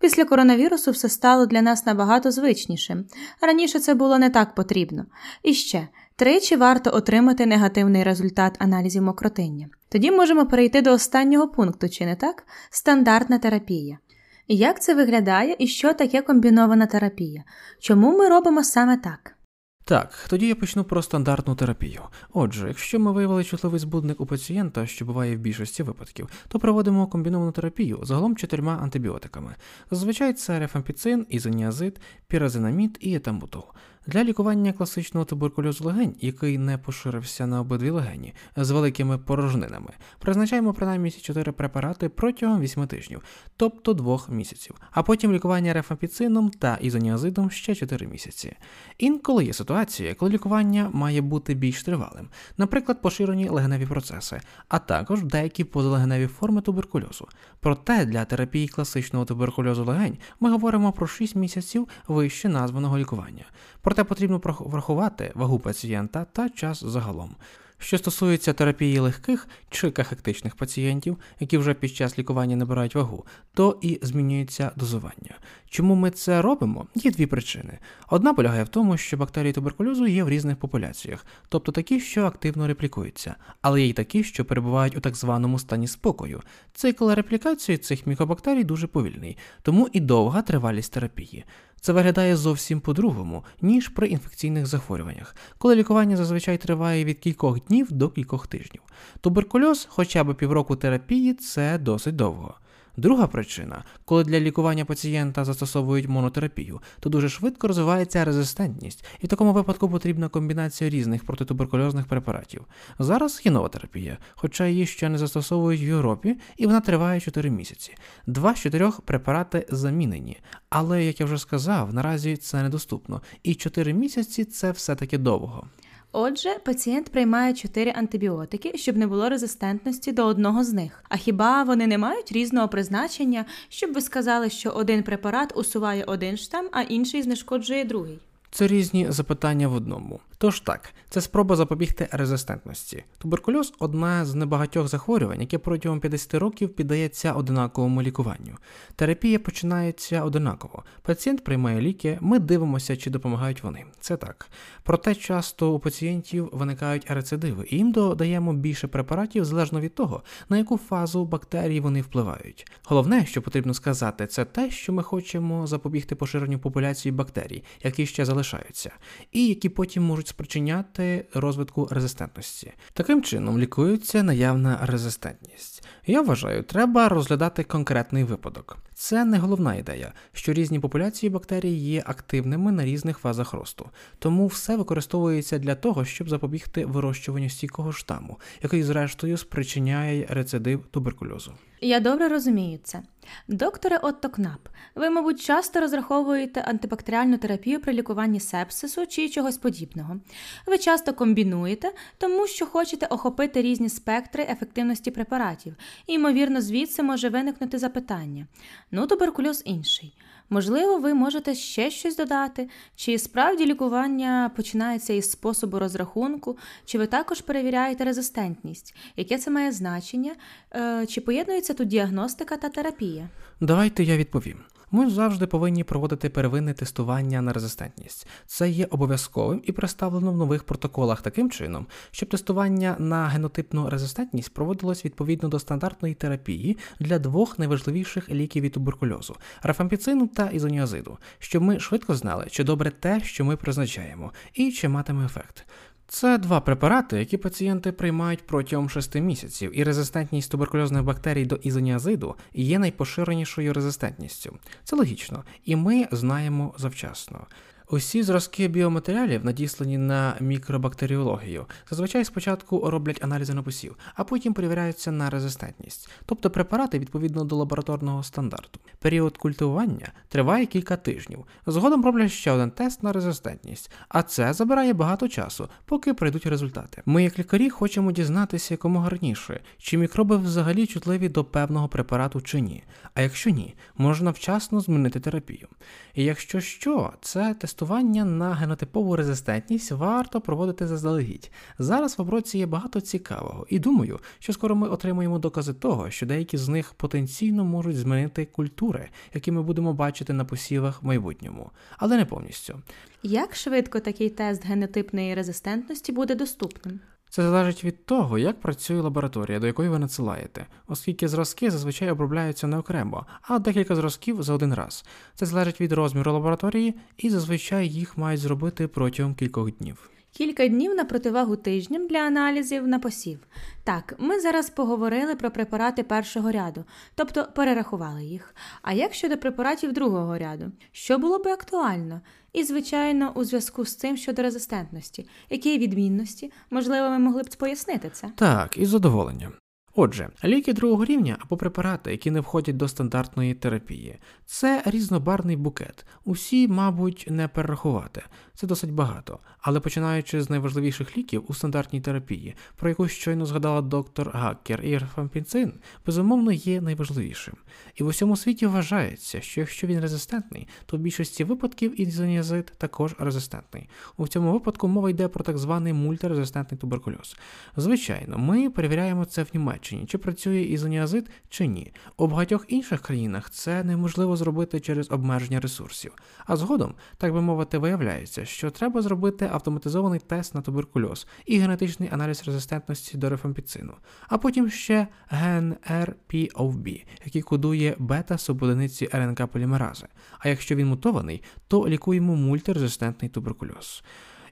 Після коронавірусу все стало для нас набагато звичнішим. Раніше це було не так потрібно. І ще тричі варто отримати негативний результат аналізів мокротиння. Тоді можемо перейти до останнього пункту, чи не так? Стандартна терапія. Як це виглядає і що таке комбінована терапія? Чому ми робимо саме так? Так, тоді я почну про стандартну терапію. Отже, якщо ми виявили чутливий збудник у пацієнта, що буває в більшості випадків, то проводимо комбіновану терапію загалом чотирма антибіотиками. Зазвичай це рефампіцин, ізоніазид, піразинамід і етамбутол. Для лікування класичного туберкульозу легень, який не поширився на обидві легені з великими порожнинами, призначаємо принаймні ці чотири препарати протягом 8 тижнів, тобто 2 місяців, а потім лікування рефампіцином та ізоніазидом ще 4 місяці. Інколи є ситуація, коли лікування має бути більш тривалим, наприклад, поширені легеневі процеси, а також деякі позалегеневі форми туберкульозу. Проте для терапії класичного туберкульозу легень ми говоримо про 6 місяців вище названого лікування. Проте потрібно врахувати вагу пацієнта та час загалом. Що стосується терапії легких чи кахектичних пацієнтів, які вже під час лікування набирають вагу, то і змінюється дозування. Чому ми це робимо? Є дві причини. Одна полягає в тому, що бактерії туберкульозу є в різних популяціях, тобто такі, що активно реплікуються, але є й такі, що перебувають у так званому стані спокою. Цикл реплікації цих мікобактерій дуже повільний, тому і довга тривалість терапії. Це виглядає зовсім по-другому, ніж при інфекційних захворюваннях, коли лікування зазвичай триває від кількох днів до кількох тижнів. Туберкульоз, хоча б півроку терапії, це досить довго. Друга причина, коли для лікування пацієнта застосовують монотерапію, то дуже швидко розвивається резистентність, і в такому випадку потрібна комбінація різних протитуберкульозних препаратів. Зараз є нова терапія, хоча її ще не застосовують в Європі, і вона триває 4 місяці. Два з чотирьох препарати замінені. Але, як я вже сказав, наразі це недоступно. І 4 місяці це все-таки довго. Отже, пацієнт приймає 4 антибіотики, щоб не було резистентності до одного з них. А хіба вони не мають різного призначення, щоб ви сказали, що один препарат усуває один штам, а інший знешкоджує другий? Це різні запитання в одному. Тож так, це спроба запобігти резистентності. Туберкульоз одна з небагатьох захворювань, яке протягом 50 років піддається одинаковому лікуванню. Терапія починається одинаково. Пацієнт приймає ліки, ми дивимося, чи допомагають вони. Це так. Проте часто у пацієнтів виникають рецидиви, і їм додаємо більше препаратів залежно від того, на яку фазу бактерій вони впливають. Головне, що потрібно сказати, це те, що ми хочемо запобігти поширенню популяції бактерій, які ще залишаються, і які потім можуть можуть спричиняти розвитку резистентності. Таким чином лікується наявна резистентність. Я вважаю, треба розглядати конкретний випадок. Це не головна ідея, що різні популяції бактерій є активними на різних фазах росту, тому все використовується для того, щоб запобігти вирощуванню стійкого штаму, який, зрештою, спричиняє рецидив туберкульозу. Я добре розумію це. Докторе Отто Кнап, ви, мабуть, часто розраховуєте антибактеріальну терапію при лікуванні сепсису чи чогось подібного. Ви часто комбінуєте, тому що хочете охопити різні спектри ефективності препаратів, і, ймовірно, звідси може виникнути запитання. Ну, туберкульоз інший. Можливо, ви можете ще щось додати, чи справді лікування починається із способу розрахунку, чи ви також перевіряєте резистентність, яке це має значення, е, чи поєднується тут діагностика та терапія? Давайте я відповім. Ми завжди повинні проводити первинне тестування на резистентність. Це є обов'язковим і представлено в нових протоколах таким чином, щоб тестування на генотипну резистентність проводилось відповідно до стандартної терапії для двох найважливіших ліків від туберкульозу рафампіцину та ізоніазиду, щоб ми швидко знали, чи добре те, що ми призначаємо, і чи матиме ефект. Це два препарати, які пацієнти приймають протягом 6 місяців, і резистентність туберкульозних бактерій до ізоніазиду є найпоширенішою резистентністю. Це логічно, і ми знаємо завчасно. Усі зразки біоматеріалів, надіслані на мікробактеріологію, зазвичай спочатку роблять аналізи написів, а потім перевіряються на резистентність, тобто препарати відповідно до лабораторного стандарту. Період культивування триває кілька тижнів. Згодом роблять ще один тест на резистентність, а це забирає багато часу, поки прийдуть результати. Ми, як лікарі, хочемо дізнатися якомога раніше, чи мікроби взагалі чутливі до певного препарату чи ні. А якщо ні, можна вчасно змінити терапію. І якщо що, це тест тестування на генотипову резистентність варто проводити заздалегідь. Зараз в оброці є багато цікавого, і думаю, що скоро ми отримаємо докази того, що деякі з них потенційно можуть змінити культури, які ми будемо бачити на посівах в майбутньому, але не повністю. Як швидко такий тест генотипної резистентності буде доступним? Це залежить від того, як працює лабораторія, до якої ви надсилаєте, оскільки зразки зазвичай обробляються не окремо, а декілька зразків за один раз. Це залежить від розміру лабораторії, і зазвичай їх мають зробити протягом кількох днів. Кілька днів на противагу тижням для аналізів на посів. Так, ми зараз поговорили про препарати першого ряду, тобто перерахували їх. А як щодо препаратів другого ряду, що було би актуально? І, звичайно, у зв'язку з цим щодо резистентності, які відмінності, можливо, ви могли б пояснити це? Так, із задоволенням. Отже, ліки другого рівня або препарати, які не входять до стандартної терапії, це різнобарний букет. Усі, мабуть, не перерахувати. Це досить багато. Але починаючи з найважливіших ліків у стандартній терапії, про яку щойно згадала доктор Гаккер і рафампіцин, безумовно є найважливішим. І в усьому світі вважається, що якщо він резистентний, то в більшості випадків ізоніазид також резистентний. У цьому випадку мова йде про так званий мультирезистентний туберкульоз. Звичайно, ми перевіряємо це в Німеччині, чи працює ізоніазид чи ні. У багатьох інших країнах це неможливо зробити через обмеження ресурсів. А згодом, так би мовити, виявляється, що треба зробити автоматизований тест на туберкульоз і генетичний аналіз резистентності до рифампіцину, а потім ще ген RPOV, який кодує бета-субодиниці РНК полімерази. А якщо він мутований, то лікуємо мультирезистентний туберкульоз.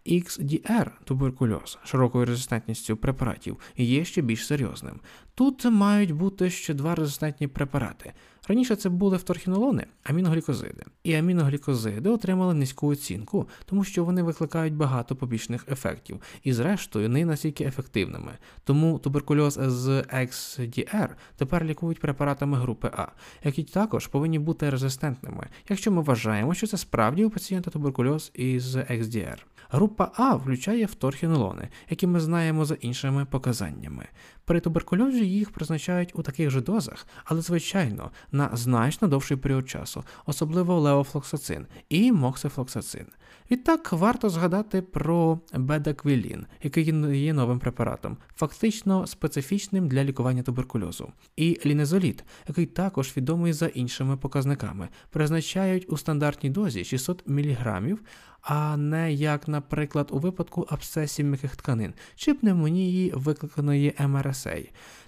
XDR туберкульоз широкою резистентністю препаратів є ще більш серйозним. Тут мають бути ще два резистентні препарати Раніше це були вторхінолони, аміноглікозиди. І аміноглікозиди отримали низьку оцінку, тому що вони викликають багато побічних ефектів, і, зрештою, не настільки ефективними. Тому туберкульоз з XDR тепер лікують препаратами групи А, які також повинні бути резистентними, якщо ми вважаємо, що це справді у пацієнта туберкульоз із XDR. Група А включає вторхінолони, які ми знаємо за іншими показаннями. При туберкульозі їх призначають у таких же дозах, але звичайно на значно довший період часу, особливо леофлоксацин і моксифлоксацин. Відтак варто згадати про бедаквілін, який є новим препаратом, фактично специфічним для лікування туберкульозу, і лінезоліт, який також відомий за іншими показниками, призначають у стандартній дозі 600 мг, а не як, наприклад, у випадку абсцесів м'яких тканин чи пневмонії, викликаної МРСА.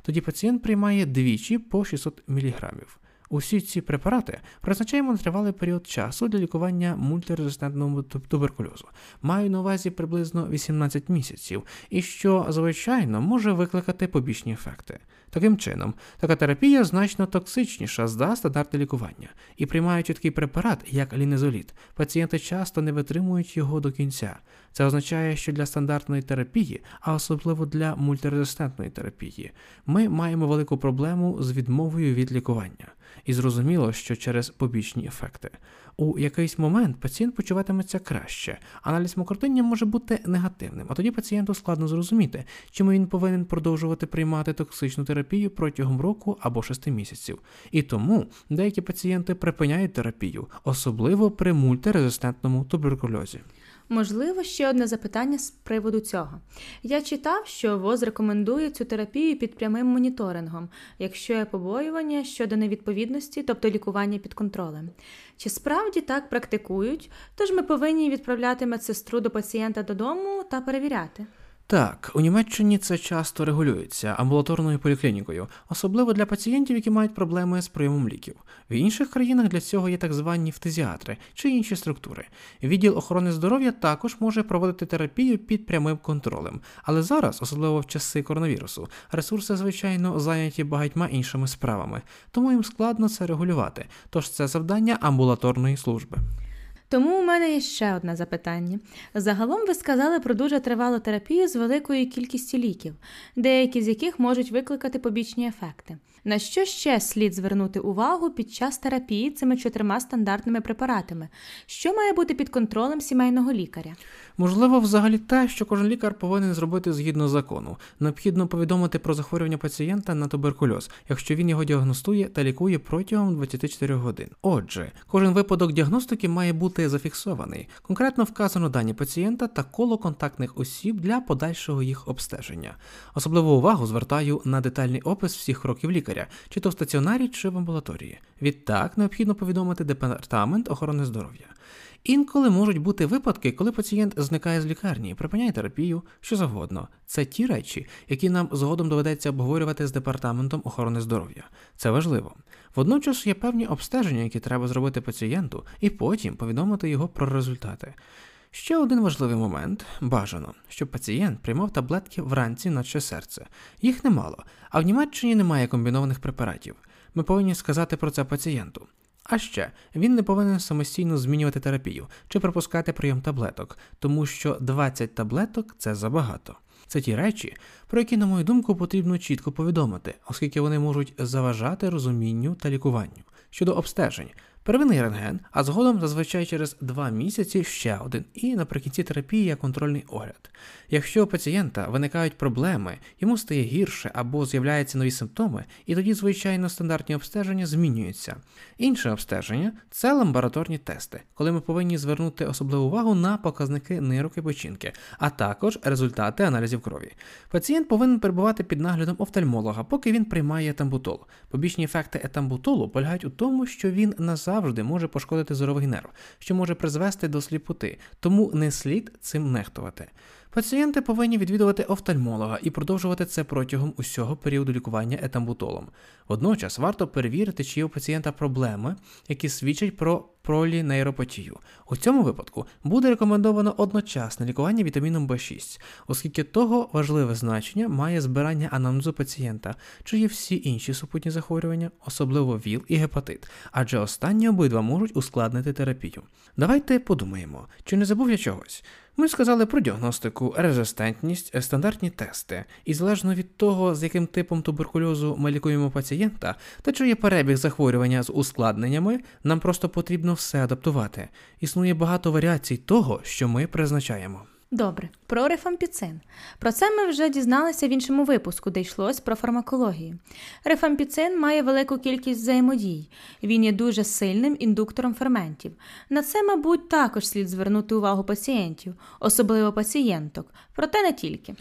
Тоді пацієнт приймає двічі по 600 мг. Усі ці препарати призначаємо на тривалий період часу для лікування мультирезистентного туберкульозу. Маю на увазі приблизно 18 місяців, і що, звичайно, може викликати побічні ефекти. Таким чином, така терапія значно токсичніша за стандарти лікування, і приймаючи такий препарат, як лінезоліт, пацієнти часто не витримують його до кінця. Це означає, що для стандартної терапії, а особливо для мультирезистентної терапії, ми маємо велику проблему з відмовою від лікування. І зрозуміло, що через побічні ефекти. У якийсь момент пацієнт почуватиметься краще, аналіз мокротиння може бути негативним, а тоді пацієнту складно зрозуміти, чому він повинен продовжувати приймати токсичну терапію протягом року або шести місяців. І тому деякі пацієнти припиняють терапію, особливо при мультирезистентному туберкульозі. Можливо, ще одне запитання з приводу цього. Я читав, що ВОЗ рекомендує цю терапію під прямим моніторингом, якщо є побоювання щодо невідповідності, тобто лікування під контролем. Чи справді так практикують? Тож ми повинні відправляти медсестру до пацієнта додому та перевіряти. Так, у Німеччині це часто регулюється амбулаторною поліклінікою, особливо для пацієнтів, які мають проблеми з прийомом ліків. В інших країнах для цього є так звані фтезіатри чи інші структури. Відділ охорони здоров'я також може проводити терапію під прямим контролем. Але зараз, особливо в часи коронавірусу, ресурси, звичайно, зайняті багатьма іншими справами, тому їм складно це регулювати. Тож це завдання амбулаторної служби. Тому у мене є ще одне запитання. Загалом ви сказали про дуже тривалу терапію з великою кількістю ліків, деякі з яких можуть викликати побічні ефекти. На що ще слід звернути увагу під час терапії цими чотирма стандартними препаратами? Що має бути під контролем сімейного лікаря? Можливо, взагалі те, що кожен лікар повинен зробити згідно закону. Необхідно повідомити про захворювання пацієнта на туберкульоз, якщо він його діагностує та лікує протягом 24 годин. Отже, кожен випадок діагностики має бути зафіксований. Конкретно вказано дані пацієнта та коло контактних осіб для подальшого їх обстеження. Особливу увагу звертаю на детальний опис всіх кроків лікаря, чи то в стаціонарі, чи в амбулаторії. Відтак необхідно повідомити департамент охорони здоров'я. Інколи можуть бути випадки, коли пацієнт зникає з лікарні, припиняє терапію, що завгодно. Це ті речі, які нам згодом доведеться обговорювати з департаментом охорони здоров'я. Це важливо. Водночас є певні обстеження, які треба зробити пацієнту, і потім повідомити його про результати. Ще один важливий момент бажано, щоб пацієнт приймав таблетки вранці, наче серце. Їх немало, а в Німеччині немає комбінованих препаратів. Ми повинні сказати про це пацієнту. А ще він не повинен самостійно змінювати терапію чи пропускати прийом таблеток, тому що 20 таблеток це забагато. Це ті речі, про які, на мою думку, потрібно чітко повідомити, оскільки вони можуть заважати розумінню та лікуванню щодо обстежень. Первинний рентген, а згодом зазвичай через два місяці ще один, і наприкінці терапії контрольний огляд. Якщо у пацієнта виникають проблеми, йому стає гірше або з'являються нові симптоми, і тоді, звичайно, стандартні обстеження змінюються. Інше обстеження це лабораторні тести, коли ми повинні звернути особливу увагу на показники нирок і а також результати аналізів крові. Пацієнт повинен перебувати під наглядом офтальмолога, поки він приймає етамбутол. Побічні ефекти етамбутолу полягають у тому, що він назавжди може пошкодити зоровий нерв, що може призвести до сліпоти, тому не слід цим нехтувати. Пацієнти повинні відвідувати офтальмолога і продовжувати це протягом усього періоду лікування етамбутолом. Водночас варто перевірити, чи є у пацієнта проблеми, які свідчать про пролінейропатію. У цьому випадку буде рекомендовано одночасне лікування вітаміном В6, оскільки того важливе значення має збирання анамнезу пацієнта, чи є всі інші супутні захворювання, особливо ВІЛ і гепатит, адже останні обидва можуть ускладнити терапію. Давайте подумаємо, чи не забув я чогось. Ми сказали про діагностику, резистентність, стандартні тести, і залежно від того, з яким типом туберкульозу ми лікуємо пацієнта, та чи є перебіг захворювання з ускладненнями, нам просто потрібно все адаптувати. Існує багато варіацій того, що ми призначаємо. Добре, про рифампіцин. Про це ми вже дізналися в іншому випуску, де йшлось про фармакологію. Рифампіцин має велику кількість взаємодій, він є дуже сильним індуктором ферментів. На це, мабуть, також слід звернути увагу пацієнтів, особливо пацієнток, проте не тільки.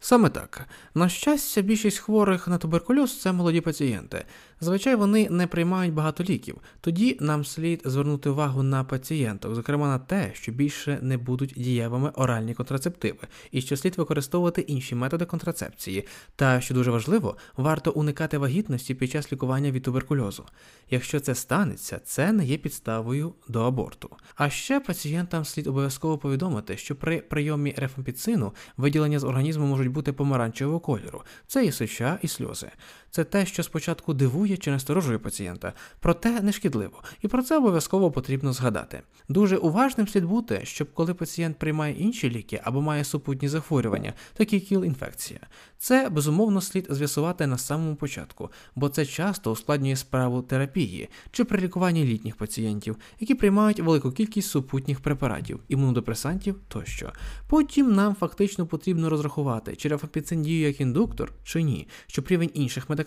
Саме так, на щастя, більшість хворих на туберкульоз це молоді пацієнти. Зазвичай вони не приймають багато ліків. Тоді нам слід звернути увагу на пацієнтів, зокрема на те, що більше не будуть дієвими оральні контрацептиви, і що слід використовувати інші методи контрацепції. Та що дуже важливо, варто уникати вагітності під час лікування від туберкульозу. Якщо це станеться, це не є підставою до аборту. А ще пацієнтам слід обов'язково повідомити, що при прийомі рефампіцину виділення з організму можуть бути помаранчевого кольору, це і сеча, і сльози. Це те, що спочатку дивує чи насторожує пацієнта, проте не шкідливо, і про це обов'язково потрібно згадати. Дуже уважним слід бути, щоб коли пацієнт приймає інші ліки або має супутні захворювання, такі кіл-інфекція. Це безумовно слід з'ясувати на самому початку, бо це часто ускладнює справу терапії чи при лікуванні літніх пацієнтів, які приймають велику кількість супутніх препаратів, імунодепресантів тощо. Потім нам фактично потрібно розрахувати, чи рефапіцин діє як індуктор чи ні, щоб рівень інших медикаментів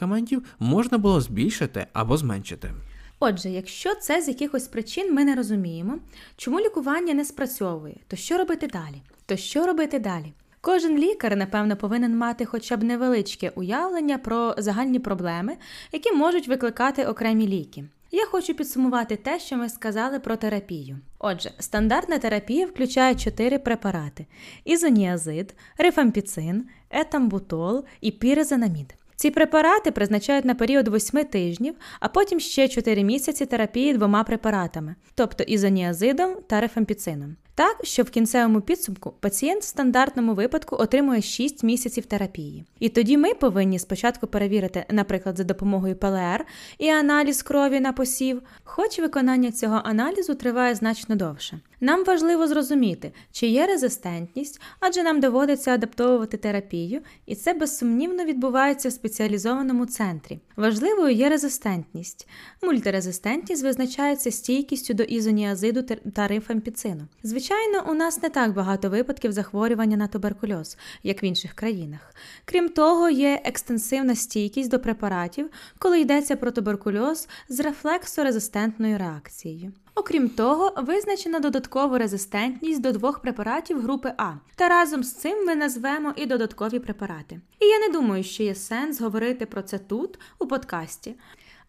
можна було збільшити або зменшити. Отже, якщо це з якихось причин ми не розуміємо, чому лікування не спрацьовує, то що робити далі? То що робити далі? Кожен лікар, напевно, повинен мати хоча б невеличке уявлення про загальні проблеми, які можуть викликати окремі ліки. Я хочу підсумувати те, що ми сказали про терапію. Отже, стандартна терапія включає чотири препарати: ізоніазид, рифампіцин, етамбутол і пірезанамід. Ці препарати призначають на період 8 тижнів, а потім ще 4 місяці терапії двома препаратами, тобто ізоніазидом та рефампіцином. Так, що в кінцевому підсумку пацієнт в стандартному випадку отримує 6 місяців терапії. І тоді ми повинні спочатку перевірити, наприклад, за допомогою ПЛР і аналіз крові на посів, хоч виконання цього аналізу триває значно довше. Нам важливо зрозуміти, чи є резистентність, адже нам доводиться адаптовувати терапію, і це безсумнівно відбувається в спеціалізованому центрі. Важливою є резистентність. Мультирезистентність визначається стійкістю до ізоніазиду та рифампіцину. Звичайно, у нас не так багато випадків захворювання на туберкульоз, як в інших країнах. Крім того, є екстенсивна стійкість до препаратів, коли йдеться про туберкульоз з рефлексорезистентною реакцією. Окрім того, визначена додаткова резистентність до двох препаратів групи А, та разом з цим ми назвемо і додаткові препарати. І я не думаю, що є сенс говорити про це тут, у подкасті.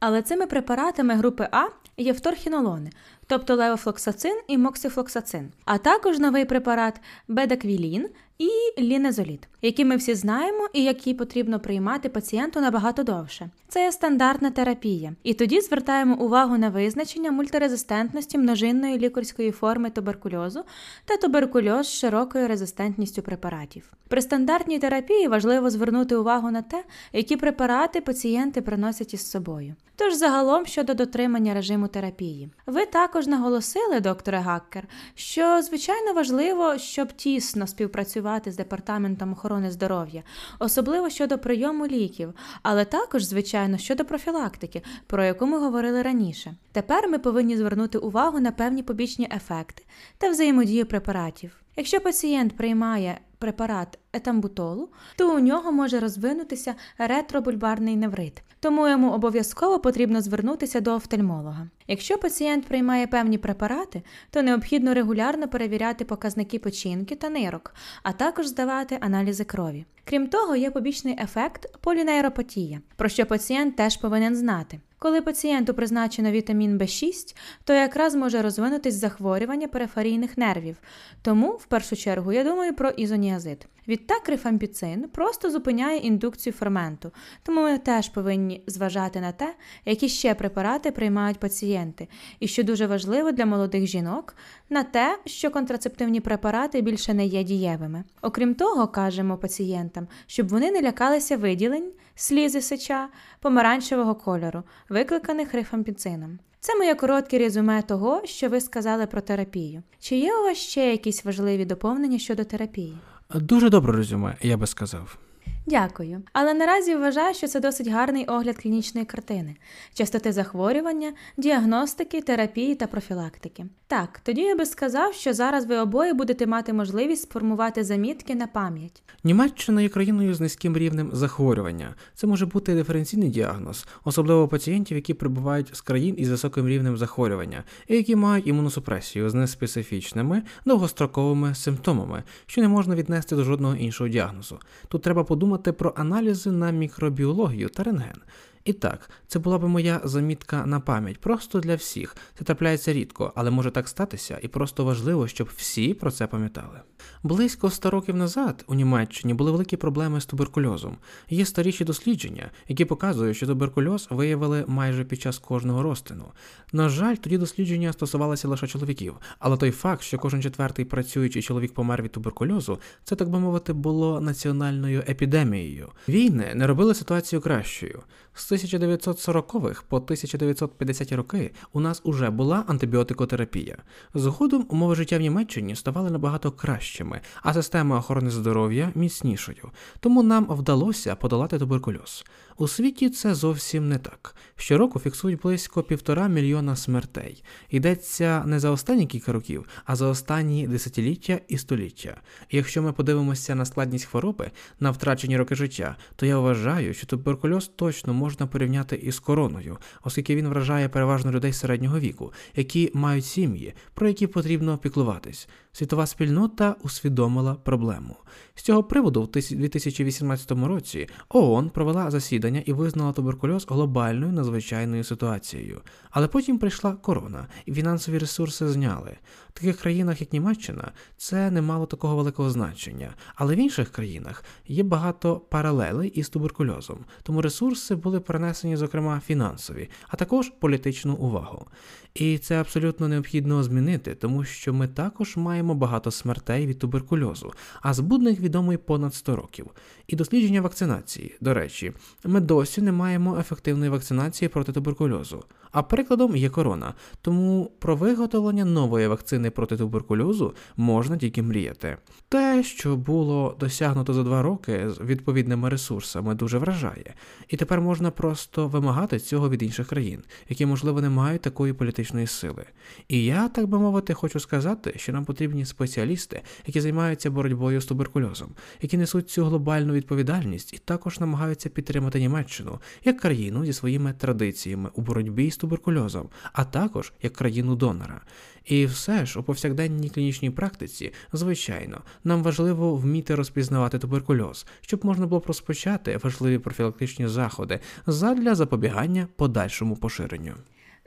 Але цими препаратами групи А є вторхінолони, тобто левофлоксацин і моксифлоксацин, а також новий препарат бедаквілін і лінезоліт, які ми всі знаємо і які потрібно приймати пацієнту набагато довше. Це є стандартна терапія. І тоді звертаємо увагу на визначення мультирезистентності множинної лікарської форми туберкульозу та туберкульоз з широкою резистентністю препаратів. При стандартній терапії важливо звернути увагу на те, які препарати пацієнти приносять із собою. Тож загалом щодо дотримання режиму терапії. Ви також наголосили, докторе Гаккер, що звичайно важливо, щоб тісно співпрацювати з департаментом охорони здоров'я, особливо щодо прийому ліків, але також, звичайно, щодо профілактики, про яку ми говорили раніше. Тепер ми повинні звернути увагу на певні побічні ефекти та взаємодію препаратів. Якщо пацієнт приймає препарат етамбутолу, то у нього може розвинутися ретробульбарний неврит, тому йому обов'язково потрібно звернутися до офтальмолога. Якщо пацієнт приймає певні препарати, то необхідно регулярно перевіряти показники печінки та нирок, а також здавати аналізи крові. Крім того, є побічний ефект полінейропатія, про що пацієнт теж повинен знати. Коли пацієнту призначено вітамін В6, то якраз може розвинутись захворювання периферійних нервів. Тому, в першу чергу, я думаю про ізоніазид. Відтак рифампіцин просто зупиняє індукцію ферменту, тому ми теж повинні зважати на те, які ще препарати приймають пацієнти, і що дуже важливо для молодих жінок, на те, що контрацептивні препарати більше не є дієвими. Окрім того, кажемо пацієнтам, щоб вони не лякалися виділень, слізи сеча, помаранчевого кольору, викликаних рифампіцином. Це моє коротке резюме того, що ви сказали про терапію. Чи є у вас ще якісь важливі доповнення щодо терапії? Дуже добре резюме, я би сказав. Дякую. Але наразі вважаю, що це досить гарний огляд клінічної картини, частоти захворювання, діагностики, терапії та профілактики. Так, тоді я би сказав, що зараз ви обоє будете мати можливість сформувати замітки на пам'ять. Німеччина є країною з низьким рівнем захворювання. Це може бути диференційний діагноз, особливо пацієнтів, які прибувають з країн із високим рівнем захворювання, і які мають імуносупресію з неспецифічними довгостроковими симптомами, що не можна віднести до жодного іншого діагнозу. Тут треба подумати про аналізи на мікробіологію та рентген. І так, це була би моя замітка на пам'ять, просто для всіх. Це трапляється рідко, але може так статися, і просто важливо, щоб всі про це пам'ятали. Близько ста років назад у Німеччині були великі проблеми з туберкульозом. Є старіші дослідження, які показують, що туберкульоз виявили майже під час кожного розтину. На жаль, тоді дослідження стосувалися лише чоловіків, але той факт, що кожен четвертий працюючий чоловік помер від туберкульозу, це так би мовити було національною епідемією. Війни не робили ситуацію кращою. З 1940-х по 1950 роки у нас уже була антибіотикотерапія. Згодом умови життя в Німеччині ставали набагато кращими, а система охорони здоров'я міцнішою. Тому нам вдалося подолати туберкульоз. У світі це зовсім не так. Щороку фіксують близько півтора мільйона смертей. Йдеться не за останні кілька років, а за останні десятиліття і століття. І якщо ми подивимося на складність хвороби, на втрачені роки життя, то я вважаю, що туберкульоз точно можна порівняти із короною, оскільки він вражає переважно людей середнього віку, які мають сім'ї, про які потрібно піклуватись. Світова спільнота усвідомила проблему. З цього приводу, в 2018 році ООН провела засідання і визнала туберкульоз глобальною надзвичайною ситуацією. Але потім прийшла корона, і фінансові ресурси зняли. В таких країнах, як Німеччина, це не мало такого великого значення. Але в інших країнах є багато паралелей із туберкульозом, тому ресурси були перенесені, зокрема, фінансові, а також політичну увагу. І це абсолютно необхідно змінити, тому що ми також маємо багато смертей від туберкульозу, а збудник відомий понад 100 років. І дослідження вакцинації, до речі, ми досі не маємо ефективної вакцинації проти туберкульозу. А прикладом є корона. Тому про виготовлення нової вакцини проти туберкульозу можна тільки мріяти. Те, що було досягнуто за два роки з відповідними ресурсами, дуже вражає, і тепер можна просто вимагати цього від інших країн, які, можливо, не мають такої політичної сили. І я, так би мовити, хочу сказати, що нам потрібні спеціалісти, які займаються боротьбою з туберкульозом, які несуть цю глобальну відповідальність і також намагаються підтримати Німеччину як країну зі своїми традиціями у боротьбі з туберкульозом, а також як країну донора. І все ж у повсякденній клінічній практиці, звичайно, нам важливо вміти розпізнавати туберкульоз, щоб можна було розпочати важливі профілактичні заходи задля запобігання подальшому поширенню.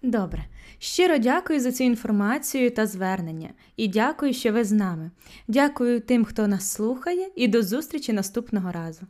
Добре, щиро дякую за цю інформацію та звернення, і дякую, що ви з нами. Дякую тим, хто нас слухає, і до зустрічі наступного разу.